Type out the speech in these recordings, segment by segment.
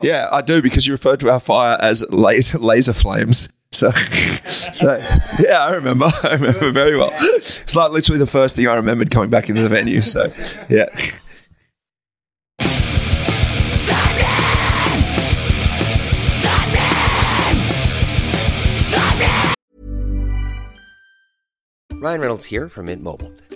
Yeah, I do because you referred to our fire as laser, laser flames. So, so yeah, I remember. I remember very well. It's like literally the first thing I remembered coming back into the venue. So, yeah. Ryan Reynolds here from Mint Mobile.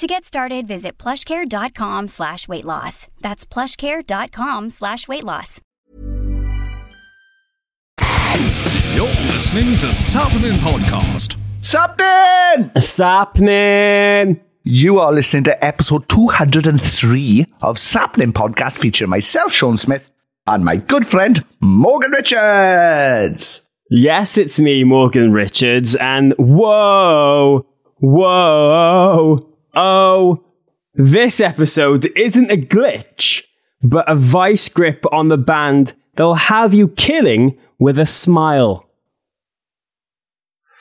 To get started, visit plushcare.com slash weight loss. That's plushcare.com slash weight loss. You're listening to Sappenin Podcast. Sapnin! Sapnin! You are listening to episode 203 of Sapnin Podcast featuring myself, Sean Smith, and my good friend, Morgan Richards. Yes, it's me, Morgan Richards, and whoa, whoa, oh, this episode isn't a glitch, but a vice grip on the band that'll have you killing with a smile.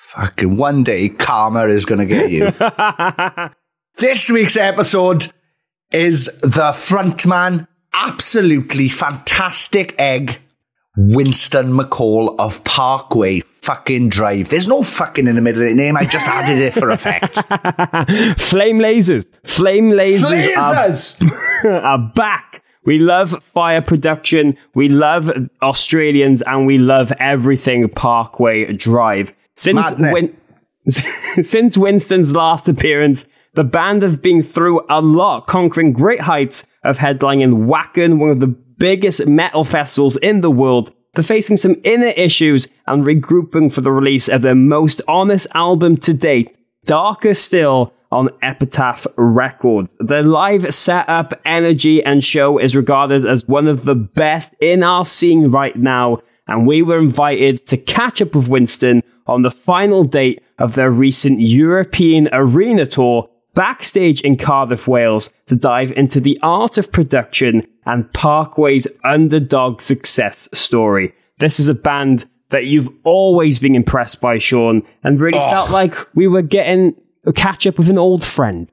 Fucking one day, karma is going to get you. this week's episode is the frontman, absolutely fantastic egg, Winston McCall of Parkway fucking Drive. There's no fucking in the middle of the name. I just added it for effect. Flame lasers, flame lasers, Lasers! Are, are back. We love fire production. We love Australians, and we love everything Parkway Drive. Since Madness. when, since Winston's last appearance, the band have been through a lot, conquering great heights of headlining Wacken, one of the biggest metal festivals in the world, for facing some inner issues and regrouping for the release of their most honest album to date, Darker Still, on Epitaph Records. Their live setup, energy, and show is regarded as one of the best in our scene right now, and we were invited to catch up with Winston on the final date of their recent European arena tour backstage in Cardiff, Wales, to dive into the art of production and Parkway's underdog success story. This is a band that you've always been impressed by, Sean, and really oh. felt like we were getting a catch up with an old friend.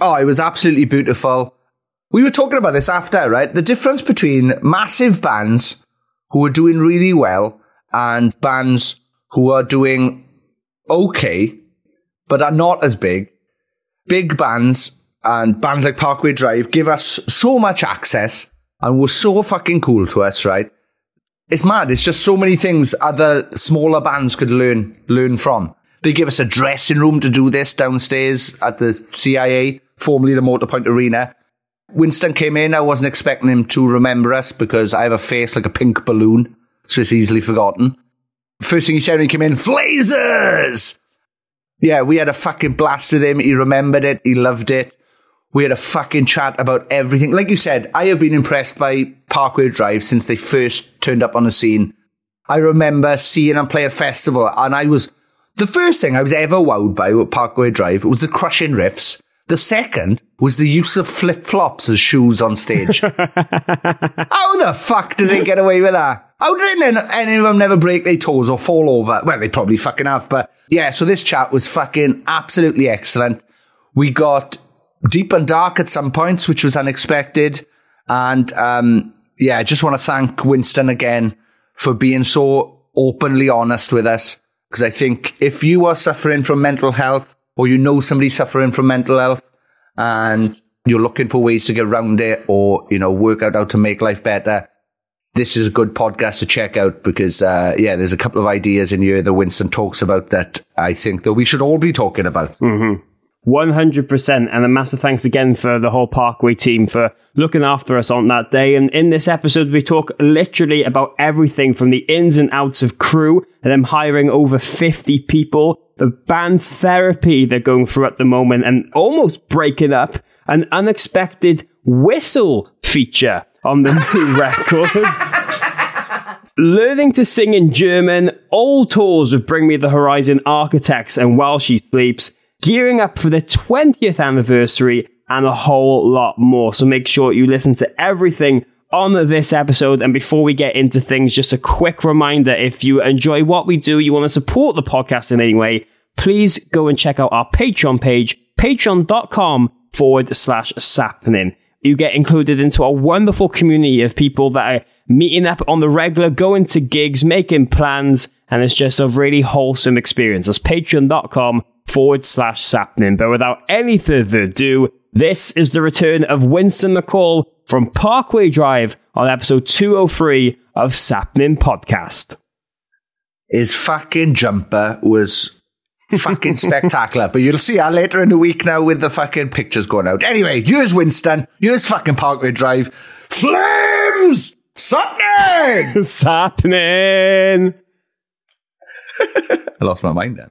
Oh, it was absolutely beautiful. We were talking about this after, right? The difference between massive bands who are doing really well and bands who are doing okay, but are not as big. Big bands and bands like Parkway Drive give us so much access and were so fucking cool to us, right? It's mad. It's just so many things other smaller bands could learn learn from. They give us a dressing room to do this downstairs at the CIA, formerly the Motorpoint Arena. Winston came in. I wasn't expecting him to remember us because I have a face like a pink balloon, so it's easily forgotten. First thing he said when he came in, Flazers! Yeah, we had a fucking blast with him. He remembered it. He loved it. We had a fucking chat about everything. Like you said, I have been impressed by Parkway Drive since they first turned up on the scene. I remember seeing them play a festival, and I was the first thing I was ever wowed by with Parkway Drive was the crushing riffs. The second was the use of flip flops as shoes on stage. How the fuck did they get away with that? How did any, of them never break their toes or fall over? Well, they probably fucking have, but yeah, so this chat was fucking absolutely excellent. We got deep and dark at some points, which was unexpected. And um, yeah, I just want to thank Winston again for being so openly honest with us. Because I think if you are suffering from mental health or you know somebody suffering from mental health and you're looking for ways to get around it or, you know, work out how to make life better, this is a good podcast to check out because, uh, yeah, there's a couple of ideas in here that Winston talks about that I think that we should all be talking about. Mm-hmm. 100%. And a massive thanks again for the whole Parkway team for looking after us on that day. And in this episode, we talk literally about everything from the ins and outs of crew and them hiring over 50 people, the band therapy they're going through at the moment and almost breaking up, an unexpected whistle feature on the new record. Learning to sing in German, all tours of Bring Me the Horizon Architects and While She Sleeps, gearing up for the 20th anniversary, and a whole lot more. So make sure you listen to everything on this episode. And before we get into things, just a quick reminder if you enjoy what we do, you want to support the podcast in any way, please go and check out our Patreon page, patreon.com forward slash sappening. You get included into a wonderful community of people that are meeting up on the regular, going to gigs, making plans, and it's just a really wholesome experience. That's patreon.com forward slash sappening. But without any further ado, this is the return of Winston McCall from Parkway Drive on episode 203 of Sappening Podcast. His fucking jumper was fucking spectacular. But you'll see that later in the week now with the fucking pictures going out. Anyway, here's Winston. Here's fucking Parkway Drive. Flames! Something! Sappening! I lost my mind then.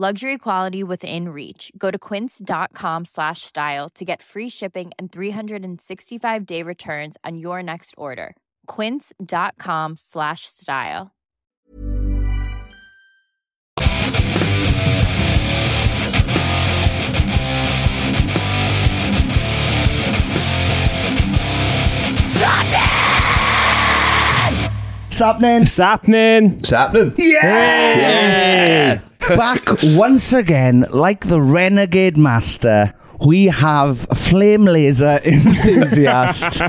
Luxury quality within reach. Go to quince.com slash style to get free shipping and 365 day returns on your next order. Quince.com slash style. Sapnin! Sappening! It's happening. Yeah! Back once again, like the Renegade Master, we have Flame Laser enthusiast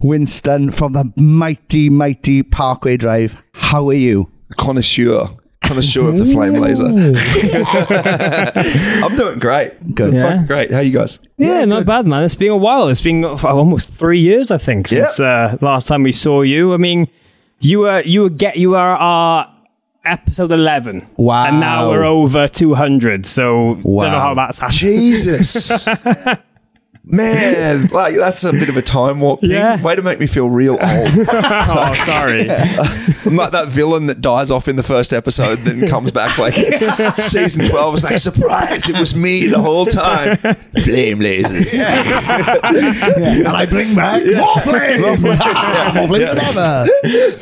Winston from the mighty, mighty Parkway Drive. How are you? Connoisseur. Connoisseur of the flame laser. I'm doing great. Good. Yeah. fucking great. How you guys? Yeah, not bad, man. It's been a while. It's been uh, almost three years, I think, since uh, last time we saw you. I mean, you were you were get you are our episode eleven. Wow. And now we're over two hundred. So don't know Wow. how that's happened. Jesus. Man, like that's a bit of a time warp thing. Yeah. Way to make me feel real old. oh, sorry. I'm like that villain that dies off in the first episode, then comes back like season 12 was like, surprise, it was me the whole time. Flame lasers. And I bring back more flames! more flames than ever!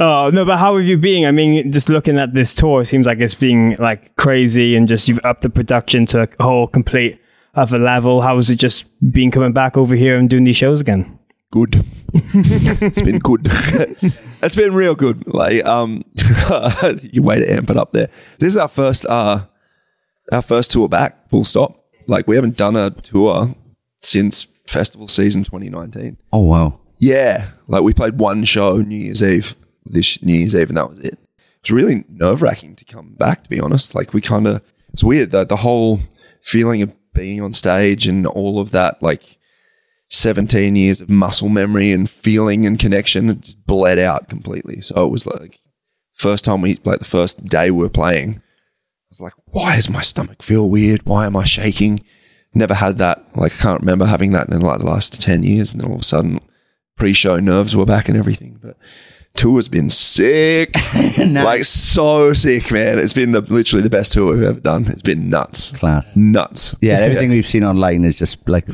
Oh no, but how have you been? I mean, just looking at this tour, it seems like it's being like crazy, and just you've upped the production to a whole complete other level. How has it just been coming back over here and doing these shows again? Good. it's been good. it's been real good. Like, um, you way to amp it up there. This is our first, uh, our first tour back, full stop. Like, we haven't done a tour since festival season 2019. Oh, wow. Yeah, like we played one show New Year's Eve this New Year's Eve, and that was it. It was really nerve wracking to come back. To be honest, like we kind of it's weird the the whole feeling of being on stage and all of that like 17 years of muscle memory and feeling and connection it just bled out completely. So it was like first time we like the first day we were playing, I was like, why does my stomach feel weird? Why am I shaking? Never had that. Like I can't remember having that in like the last 10 years. And then all of a sudden pre-show nerves were back and everything. But tour's been sick. Like so sick, man. It's been the literally the best tour we've ever done. It's been nuts. Class. Nuts. Yeah, everything we've seen online is just like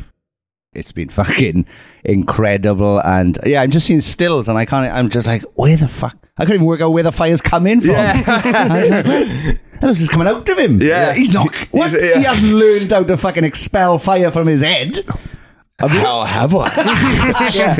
it's been fucking incredible. And yeah, I'm just seeing stills, and I can't. I'm just like, where the fuck? I can't even work out where the fire's coming from. I was like, what? This is coming out of him. Yeah. he's not. What? He's- yeah. He hasn't learned how to fucking expel fire from his head. How have I? yeah.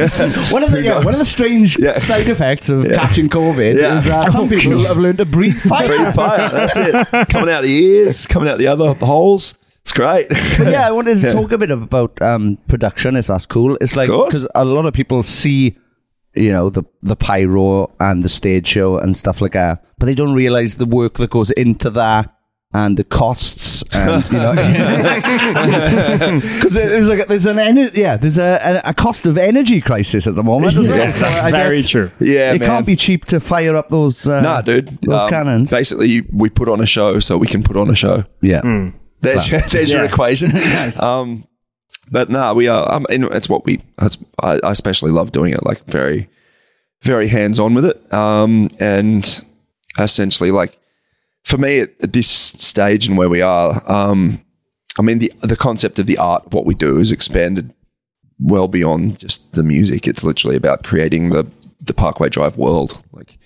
One of the yeah, one of the strange side effects of catching COVID Yeah. is uh, some people have learned to breathe fire. Breathe fire. That's it. Coming out the ears, coming out the other holes. It's great. But yeah, I wanted to Yeah. talk a bit about um, production, if that's cool. It's like course. because a lot of people see, you know, the the pyro and the stage show and stuff like that, but they don't realize the work that goes into that and the costs and you know because there's like there's an ener- yeah there's a, a a cost of energy crisis at the moment as well. Yeah, So that's I very bet true. Yeah, it man. can't be cheap to fire up those uh, Nah, dude. those Um, cannons. Basically, we put on a show so we can put on a show. Yeah, There's your, there's your Yeah. equation. Um, but no, we are. Um, it's what we. It's, I, I especially love doing it. Like very, very hands on with it. Um, and essentially, like for me at, at this stage and where we are, um, I mean the the concept of the art of what we do is expanded well beyond just the music. It's literally about creating the the Parkway Drive world, like,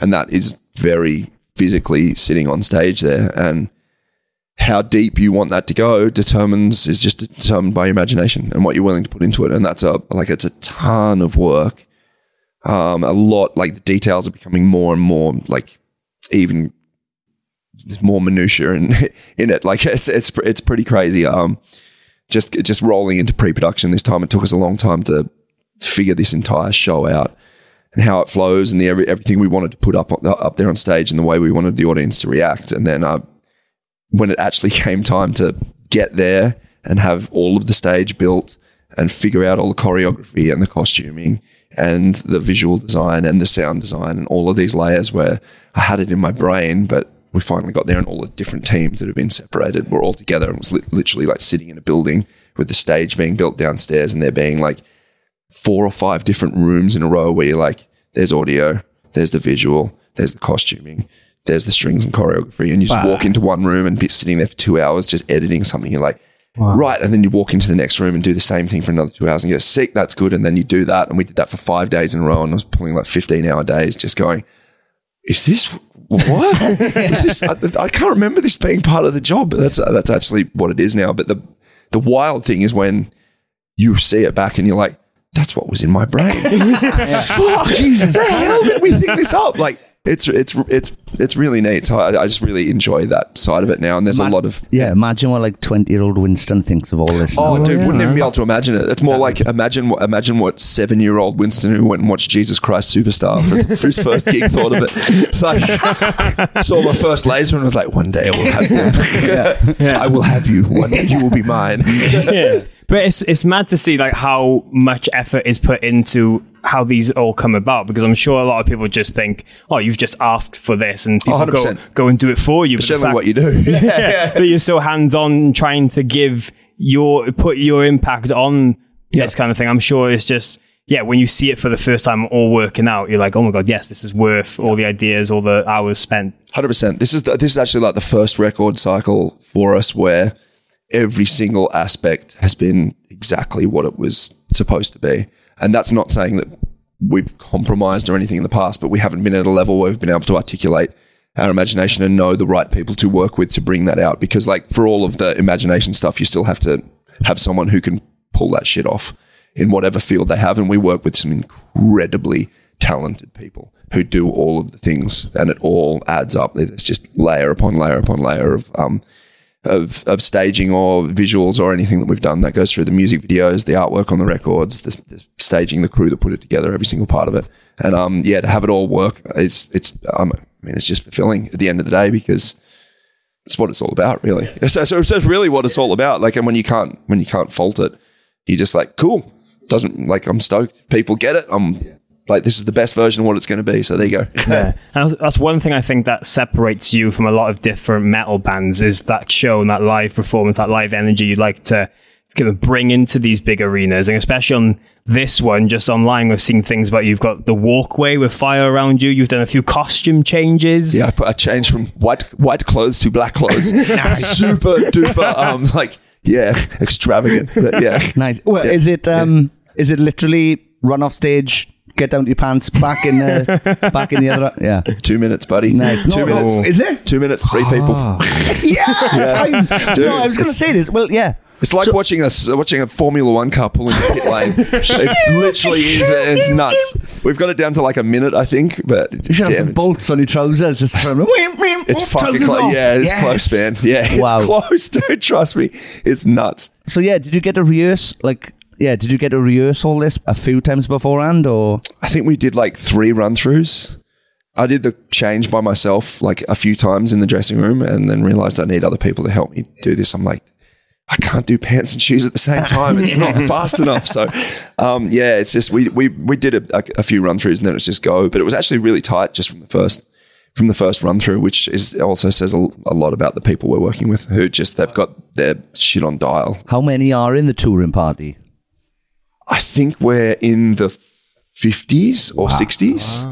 and that is very physically sitting on stage there. And how deep you want that to go determines is just determined by your imagination and what you're willing to put into it. And that's a like it's a ton of work. Um a lot like the details are becoming more and more like even more minutia in in it. Like it's it's it's pretty crazy um just just rolling into pre-production this time. It took us a long time to figure this entire show out and how it flows and the every, everything we wanted to put up up there on stage and the way we wanted the audience to react. And then uh when it actually came time to get there and have all of the stage built and figure out all the choreography and the costuming and the visual design and the sound design and all of these layers where I had it in my brain, but we finally got there and all the different teams that have been separated were all together and it was li- literally like sitting in a building with the stage being built downstairs and there being like four or five different rooms in a row where you're like, there's audio, there's the visual, there's the costuming, there's the strings and choreography, and you just walk into one room and be sitting there for two hours just editing something. You're like, right, and then you walk into the next room and do the same thing for another two hours, and you go, sick, that's good, and then you do that, and we did that for five days in a row, and I was pulling like 15 hour days, just going, is this what? is this? I, I can't remember this being part of the job, but that's that's actually what it is now. But the the wild thing is when you see it back and you're like, that's what was in my brain. Fuck, Jesus, the hell did we think this up? Like, it's it's it's it's really neat. So I, I just really enjoy that side of it now. And there's a lot of yeah. Imagine what like twenty year old Winston thinks of all this. Oh, now. dude, wouldn't even be able to imagine it. It's more like imagine what imagine what seven year old Winston who went and watched Jesus Christ Superstar for, for his first gig thought of it. It's like saw my first laser and was like, one day I will have you. Yeah, I will have you. One day you will be mine. yeah. But it's it's mad to see like how much effort is put into how these all come about because I'm sure a lot of people just think, oh, you've just asked for this and people go, 100%. go and do it for you. But generally fact- what you do. yeah, but you're so hands on trying to give your put your impact on this kind of thing. I'm sure it's just yeah, when you see it for the first time all working out, you're like, oh my god, yes, this is worth all the ideas, all the hours spent. Hundred percent. This is the, this is actually like the first record cycle for us where every single aspect has been exactly what it was supposed to be, and that's not saying that we've compromised or anything in the past, but we haven't been at a level where we've been able to articulate our imagination and know the right people to work with to bring that out. Because like for all of the imagination stuff, you still have to have someone who can pull that shit off in whatever field they have, and we work with some incredibly talented people who do all of the things and it all adds up. It's just layer upon layer upon layer of um, of of staging or visuals or anything that we've done. That goes through the music videos, the artwork on the records, the, the staging, the crew that put it together, every single part of it. And um, yeah, to have it all work, it's it's um, I mean, it's just fulfilling at the end of the day because it's what it's all about, really. It's, it's, it's really what it's all about. Like, and when you can't when you can't fault it, you're just like, cool. Doesn't like I'm stoked. If people get it, I'm like this is the best version of what it's going to be. So there you go. yeah, and that's, that's one thing I think that separates you from a lot of different metal bands is that show and that live performance, that live energy you like to kind of bring into these big arenas, and especially on this one, just online, we've seen things about you've got the walkway with fire around you. You've done a few costume changes. Yeah, I, put, I changed from white white clothes to black clothes. Super duper, um, like yeah, extravagant. But yeah, Nice. Well, is it um is it literally run off stage, get down to your pants, back in the back in the other yeah. two minutes, buddy. Nice. Two No, no. minutes. Is it? Two minutes, three people. Ah. Yeah, time. Dude, no, I was going to say this. Well, yeah. It's like watching a watching a Formula One car pulling the pit lane. it literally is. It's nuts. We've got it down to like a minute, I think. But You should have some bolts on your trousers. Just from, It's fucking close. off. Yeah, it's Yes. close, man. Yeah, it's Wow. close, dude. Trust me, it's nuts. So yeah, did you get to rehearse like? Yeah, did you get to rehearse all this a few times beforehand, or I think we did like three run throughs. I did the change by myself like a few times in the dressing room, and then realized I need other people to help me do this. I'm like, I can't do pants and shoes at the same time. It's not fast enough. So, um, yeah, it's just we we we did a, a, a few run throughs and then it was just go. But it was actually really tight just from the first from the first run through, which is also says a, a lot about the people we're working with who just they've got their shit on dial. how many are in the touring party? I think we're in the 50s or 60s.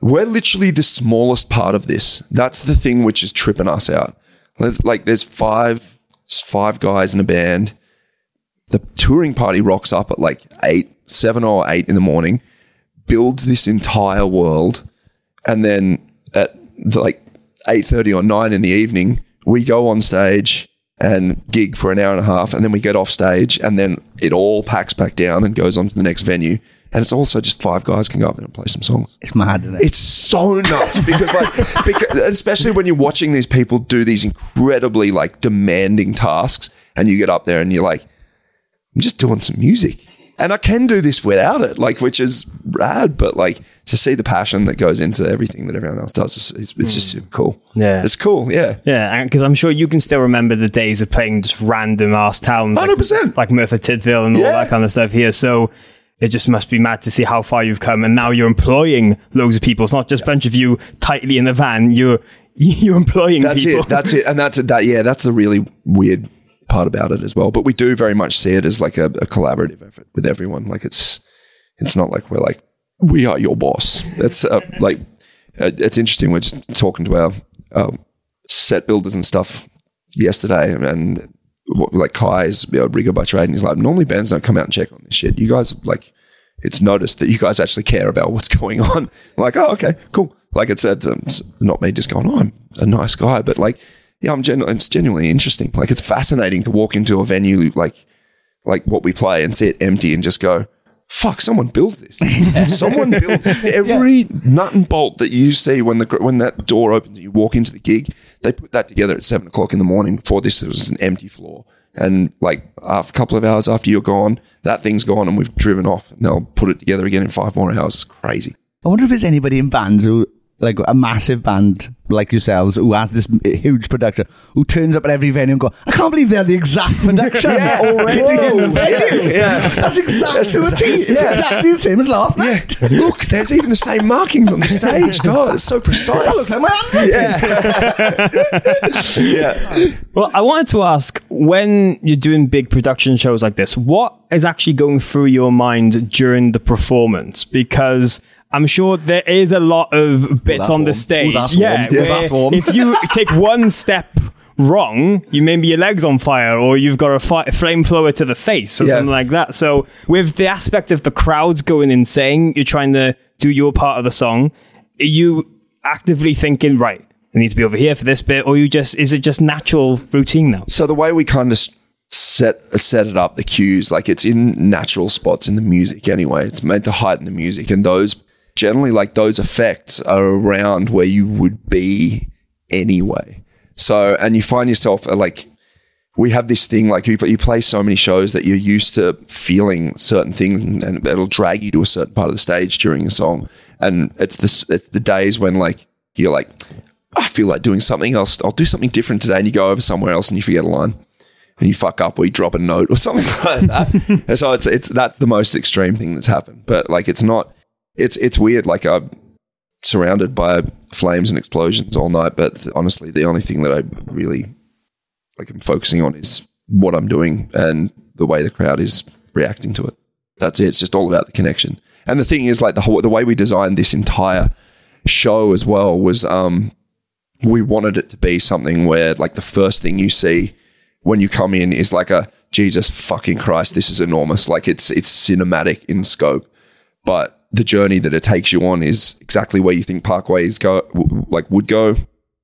We're literally the smallest part of this. That's the thing which is tripping us out. Like there's five five guys in a band. The touring party rocks up at like eight, seven or eight in the morning, builds this entire world, and then at like eight thirty or nine in the evening, we go on stage and gig for an hour and a half, and then we get off stage, and then it all packs back down and goes on to the next venue. And it's also just five guys can go up there and play some songs. It's mad, isn't it? It's so nuts because, like, because, especially when you're watching these people do these incredibly like demanding tasks, and you get up there and you're like, I'm just doing some music, and I can do this without it, like, which is rad. But like to see the passion that goes into everything that everyone else does, is, it's, it's just hmm. super cool. Yeah. it's cool. Yeah, Yeah, because I'm sure you can still remember the days of playing just random ass towns, like, 100%. like Merthyr Tydfil and all that kind of stuff here. So it just must be mad to see how far you've come, and now you're employing loads of people. It's not just a bunch of you tightly in the van. You're you're employing that's people. it. That's it. And that's that. Yeah, that's the really weird part about it as well. But we do very much see it as like a, a collaborative effort with everyone. Like it's it's not like we're like we are your boss. It's uh, like uh, it's interesting. We're just talking to our um, set builders and stuff yesterday, and what, like Kai's know, rigger by trade, and he's like, normally bands don't come out and check on this shit. You guys like. It's noticed that you guys actually care about what's going on. Like, oh, okay, cool. Like it's, uh, it's not me just going, oh, I'm a nice guy, but like, yeah, I'm genu- it's genuinely interesting. Like it's fascinating to walk into a venue like like what we play and see it empty and just go, fuck, someone built this. someone built every nut and bolt that you see when the when that door opens and you walk into the gig. They put that together at seven o'clock in the morning. Before this, it was an empty floor. And like after a couple of hours after you're gone, that thing's gone and we've driven off. And they'll put it together again in five more hours. It's crazy. I wonder if there's anybody in bands who, like a massive band like yourselves, who has this huge production, who turns up at every venue and go, I can't believe they're the exact production Yeah. already Whoa. in the venue. Yeah, yeah. That's exactly That's to a exactly- T. It's yeah. exactly the same as last night. Look, there's even the same markings on the stage. God, it's so precise. That looks like my handwriting. yeah. Well, I wanted to ask when you're doing big production shows like this, what is actually going through your mind during the performance? Because I'm sure there is a lot of bits that's on the warm. stage. Ooh, that's yeah. Yeah, if you take one step wrong, you maybe your leg's on fire or you've got a, fi- a flamethrower to the face or Yeah. something like that. So with the aspect of the crowds going insane, you're trying to do your part of the song. Are you actively thinking, right, I need to be over here for this bit, or you just is it just natural routine now? So the way we kind of set set it up, the cues, like it's in natural spots in the music anyway. It's meant to heighten the music, and those generally like those effects are around where you would be anyway. So, and you find yourself uh, like we have this thing like you, you play so many shows that you're used to feeling certain things and, and it'll drag you to a certain part of the stage during a song. And it's the, it's the days when like you're like, I feel like doing something else. I'll do something different today. And you go over somewhere else and you forget a line and you fuck up or you drop a note or something like that. and so it's, it's, that's the most extreme thing that's happened. But like, it's not, it's, it's weird. Like I'm surrounded by flames and explosions all night. But honestly, the only thing that I really like I'm focusing on is what I'm doing and the way the crowd is reacting to it. That's it. It's just all about the connection. And the thing is, like the whole the way we designed this entire show as well was um we wanted it to be something where like the first thing you see when you come in is like a Jesus fucking Christ, this is enormous. Like it's it's cinematic in scope, but the journey that it takes you on is exactly where you think Parkways go like would go,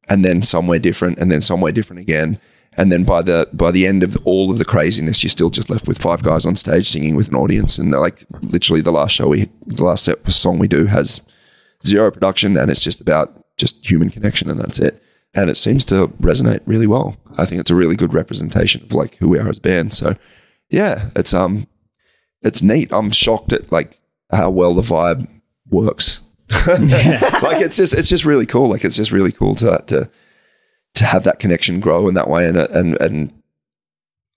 and then somewhere different, and then somewhere different again. And then by the by the end of all of the craziness, you're still just left with five guys on stage singing with an audience. And like literally, the last show we, the last set song we do has zero production, and it's just about just human connection, and that's it. And it seems to resonate really well. I think it's a really good representation of like who we are as a band. So yeah, it's um, it's neat. I'm shocked at like how well the vibe works. like it's just it's just really cool. Like it's just really cool to to to have that connection grow in that way. And uh, and and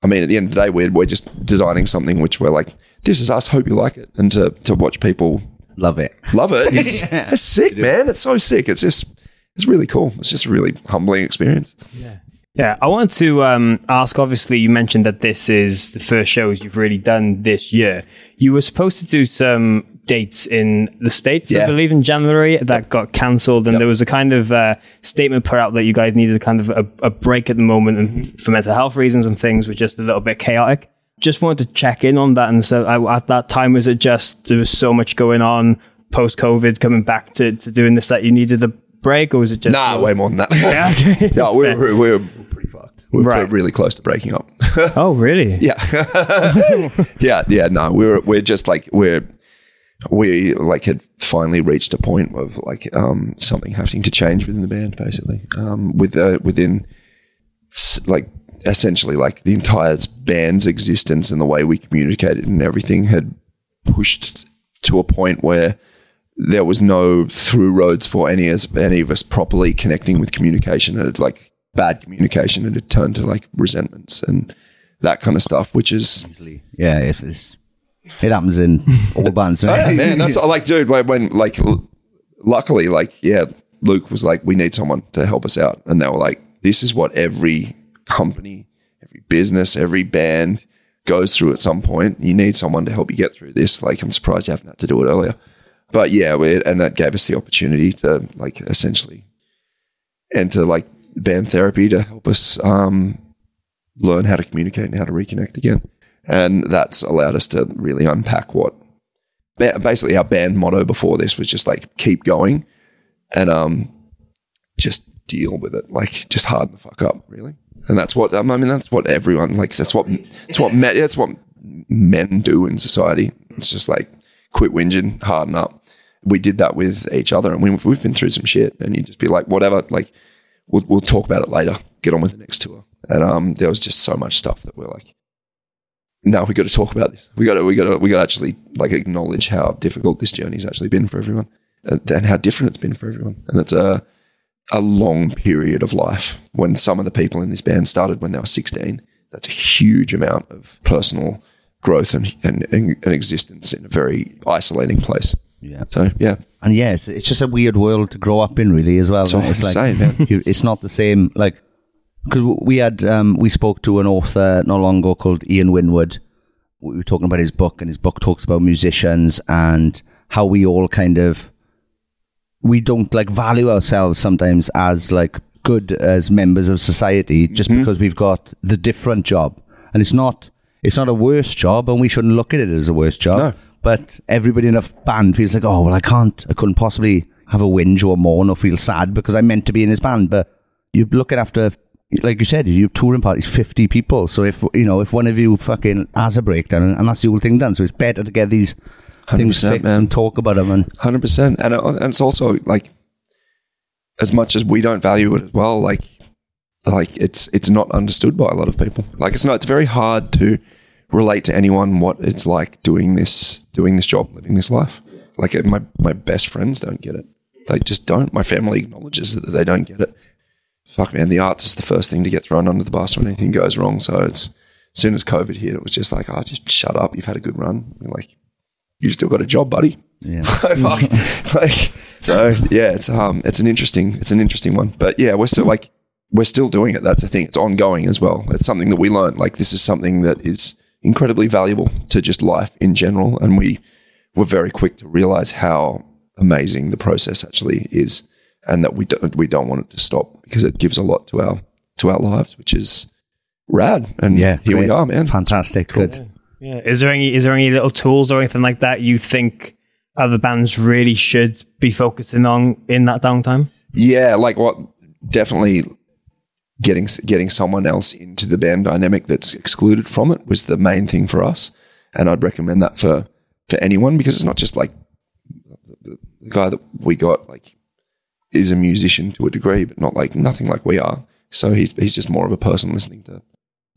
I mean, at the end of the day, we're we're just designing something which we're like, this is us. Hope you like it, and to to watch people love it, love it. It's, it's sick, man. It's so sick. It's just it's really cool. It's just a really humbling experience. Yeah. Yeah, I want to um, ask. Obviously, you mentioned that this is the first shows you've really done this year. You were supposed to do some dates in the States, I believe, in January. That got cancelled, and there was a kind of uh, statement put out that you guys needed a kind of a, a break at the moment and for mental health reasons and things were just a little bit chaotic. Just wanted to check in on that. And so I, at that time, was it just there was so much going on post COVID coming back to, to doing this that you needed a break, or was it just Nah, way more than that. Yeah, okay. no, we're, we're, we're fucked. We're Right. really close to breaking up. oh, really? Yeah. yeah, yeah, no, we're we're just like we're we like had finally reached a point of like um something having to change within the band basically. Um with uh, within like essentially like the entire band's existence and the way we communicated and everything had pushed to a point where there was no through roads for any as any of us properly connecting with communication. It had like bad communication and it turned to like resentments and that kind of stuff, which is Yeah, if this it happens in all bands. Oh, yeah, man, that's like, dude. When, when like, l- luckily, like, yeah, Luke was like, we need someone to help us out, and they were like, this is what every company, every business, every band goes through at some point. You need someone to help you get through this. Like, I'm surprised you haven't had to do it earlier, but yeah, we, and that gave us the opportunity to like essentially enter like band therapy to help us um, learn how to communicate and how to reconnect again. And that's allowed us to really unpack what basically our band motto before this was just like keep going and um just deal with it. Like just harden the fuck up really. And that's what i mean that's what everyone like that's what it's what men, that's what men do in society. It's just like quit whinging harden up. We did that with each other and we've, we've been through some shit and you just be like whatever. Like we'll, we'll talk about it later get on with the next tour and um there was just so much stuff that we're like no, we got to talk about this. We got to, we got to, we got to actually like acknowledge how difficult this journey's actually been for everyone, and, and how different it's been for everyone. And it's a a long period of life. When some of the people in this band started when they were sixteen, that's a huge amount of personal growth and, and, and existence in a very isolating place. Yeah. So yeah, And yes, it's just a weird world to grow up in, really, as well. All it's man. you- it's not the same. Like, because we had, um, we spoke to an author not long ago called Ian Winwood. We were talking about his book, and his book talks about musicians and how we all kind of we don't like value ourselves sometimes as like good as members of society just Mm-hmm. because we've got the different job, and it's not it's not a worse job, and we shouldn't look at it as a worse job. No. But everybody in a band feels like, oh well, I can't, I couldn't possibly have a whinge or mourn or feel sad because I'm meant to be in this band. But you're looking after, like you said, you're touring parties, fifty people. So if you know if one of you fucking has a breakdown, and, that's the whole thing done, so it's better to get these things 100%, fixed man. and talk about them. And hundred percent. And uh, and it's also like as much as we don't value it as well. Like like it's it's not understood by a lot of people. Like it's not. It's very hard to relate to anyone what it's like doing this doing this job, living this life. Like my my best friends don't get it. They just don't. My family acknowledges that they don't get it. Fuck man, the arts is the first thing to get thrown under the bus when anything goes wrong. So it's as soon as COVID hit, it was just like, oh, just shut up. You've had a good run. You're like, you've still got a job, buddy. Yeah. Fuck. like, so yeah, it's um, it's an interesting, it's an interesting one. But yeah, we're still like, we're still doing it. That's the thing. It's ongoing as well. It's something that we learned. Like this is something that is incredibly valuable to just life in general, and we were very quick to realize how amazing the process actually is, and that we don't we don't want it to stop because it gives a lot to our to our lives, which is rad. And Yeah, here we great. are, man. Fantastic. Good. Yeah. Is there any is there any little tools or anything like that you think other bands really should be focusing on in that downtime? Yeah, like what? Definitely getting getting someone else into the band dynamic that's excluded from it was the main thing for us, and I'd recommend that for for anyone because it's not just like the, the guy that we got like is a musician to a degree, but not like nothing like we are. So he's he's just more of a person listening to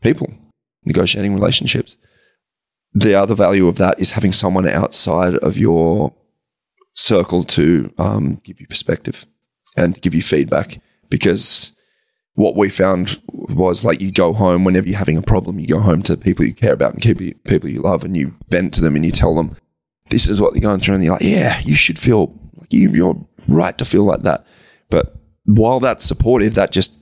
people, negotiating relationships. The other value of that is having someone outside of your circle to um, give you perspective and give you feedback because what we found was like you go home whenever you're having a problem you go home to people you care about and people you, people you love and you vent to them and you tell them this is what they're going through and you're like yeah you should feel like you, you're right to feel like that. But while that's supportive that just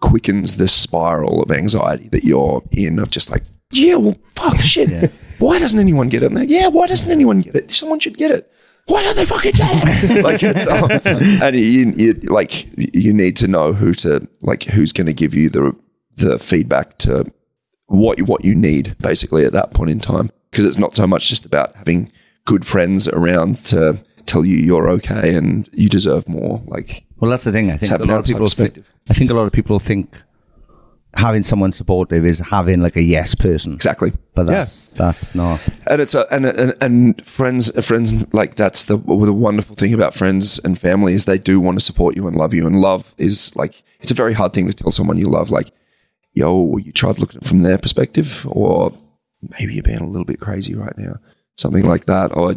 quickens the spiral of anxiety that you're in of just like yeah well fuck shit. Why doesn't anyone get it? And they're, yeah why doesn't anyone get it? Someone should get it why don't they fucking get it? like it's um, and you, you like you need to know who to like who's going to give you the the feedback to what you, what you need basically at that point in time because it's not so much just about having good friends around to tell you you're okay and you deserve more like Well, that's the thing. I think a lot of people. Think. I think a lot of people think having someone supportive is having like a yes person. exactly. But that's that's not. and it's a and and, and friends friends like that's the the wonderful thing about friends and family is they do want to support you and love you. And love is like it's a very hard thing to tell someone you love like yo you tried looking at it from their perspective or maybe you're being a little bit crazy right now something like that. Or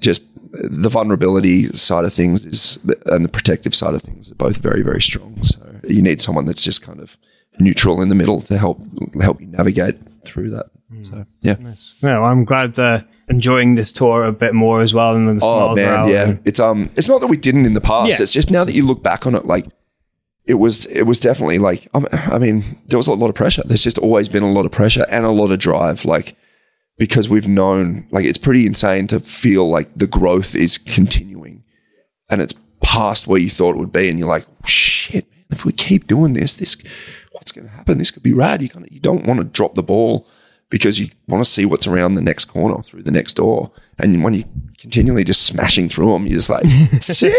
just the vulnerability side of things is and the protective side of things are both very very strong. So you need someone that's just kind of neutral in the middle to help help you navigate through that so yeah Well, I'm glad uh, enjoying this tour a bit more as well. And the Oh man, yeah. and- It's um, it's not that we didn't in the past. Yeah. It's just now that you look back on it, like it was, it was definitely like, I mean, there was a lot of pressure. There's just always been a lot of pressure and a lot of drive, like because we've known, like it's pretty insane to feel like the growth is continuing, and it's past where you thought it would be, and you're like, shit, man, if we keep doing this, this, what's going to happen? This could be rad. You kind of, you don't want to drop the ball because you want to see what's around the next corner through the next door. And when you continually just smashing through them, you're just like, sick.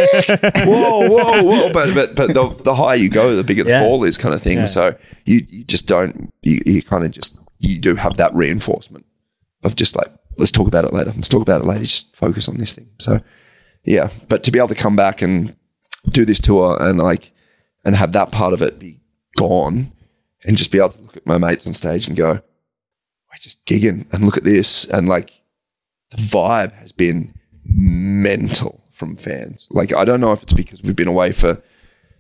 whoa, whoa, whoa. But but but the, the higher you go, the bigger the Yeah. fall is, kind of thing. Yeah. So you you just don't you, you kind of just you do have that reinforcement of just like let's talk about it later. Let's talk about it later. Just focus on this thing. So yeah, but to be able to come back and do this tour and like and have that part of it be gone and just be able to look at my mates on stage and go, we're just gigging and look at this and like the vibe has been mental from fans. Like I don't know if it's because we've been away for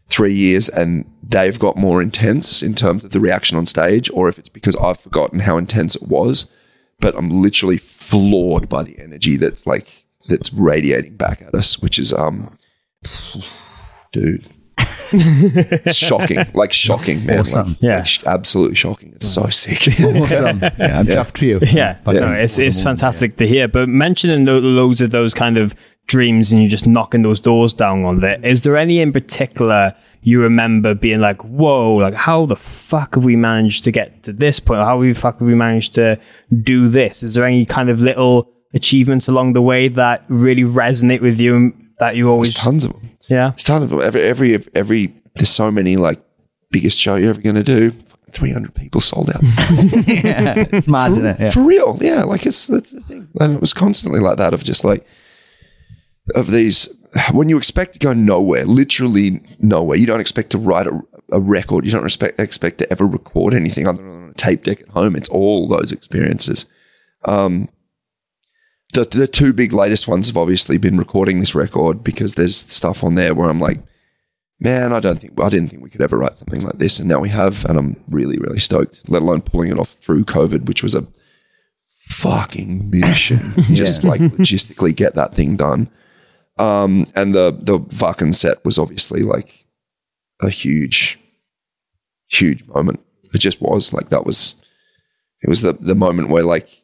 three years and they've got more intense in terms of the reaction on stage, or if it's because I've forgotten how intense it was. But I'm literally floored by the energy that's like that's radiating back at us, which is um dude. It's shocking. Like shocking, man. Awesome. Like, Yeah. like, sh- absolutely shocking. It's so sick. Awesome. yeah, I'm chuffed for you. Yeah, but no, it's it's fantastic to hear. But mentioning tho- loads of those kind of dreams and you're just knocking those doors down on it, is there any in particular you remember being like, whoa, like how the fuck have we managed to get to this point? How the fuck have we managed to do this? Is there any kind of little achievements along the way that really resonate with you and that you always There's tons of them. Yeah There's tons of. Every every every there's so many like biggest show you're ever gonna do. 300 people sold out. yeah, it's mad, isn't it? Yeah. For real, yeah. Like it's the thing, and it was constantly like that of just like of these when you expect to go nowhere, literally nowhere. You don't expect to write a, a record. You don't respect, expect to ever record anything other than on a tape deck at home. It's all those experiences. Um, the the two big latest ones have obviously been recording this record because there's stuff on there where I'm like, man, I don't think I didn't think we could ever write something like this, and now we have, and I'm really really stoked. Let alone pulling it off through COVID, which was a fucking mission. Just like logistically get that thing done. Um, and the the Wacken set was obviously like a huge, huge moment. It just was like that was. It was the the moment where like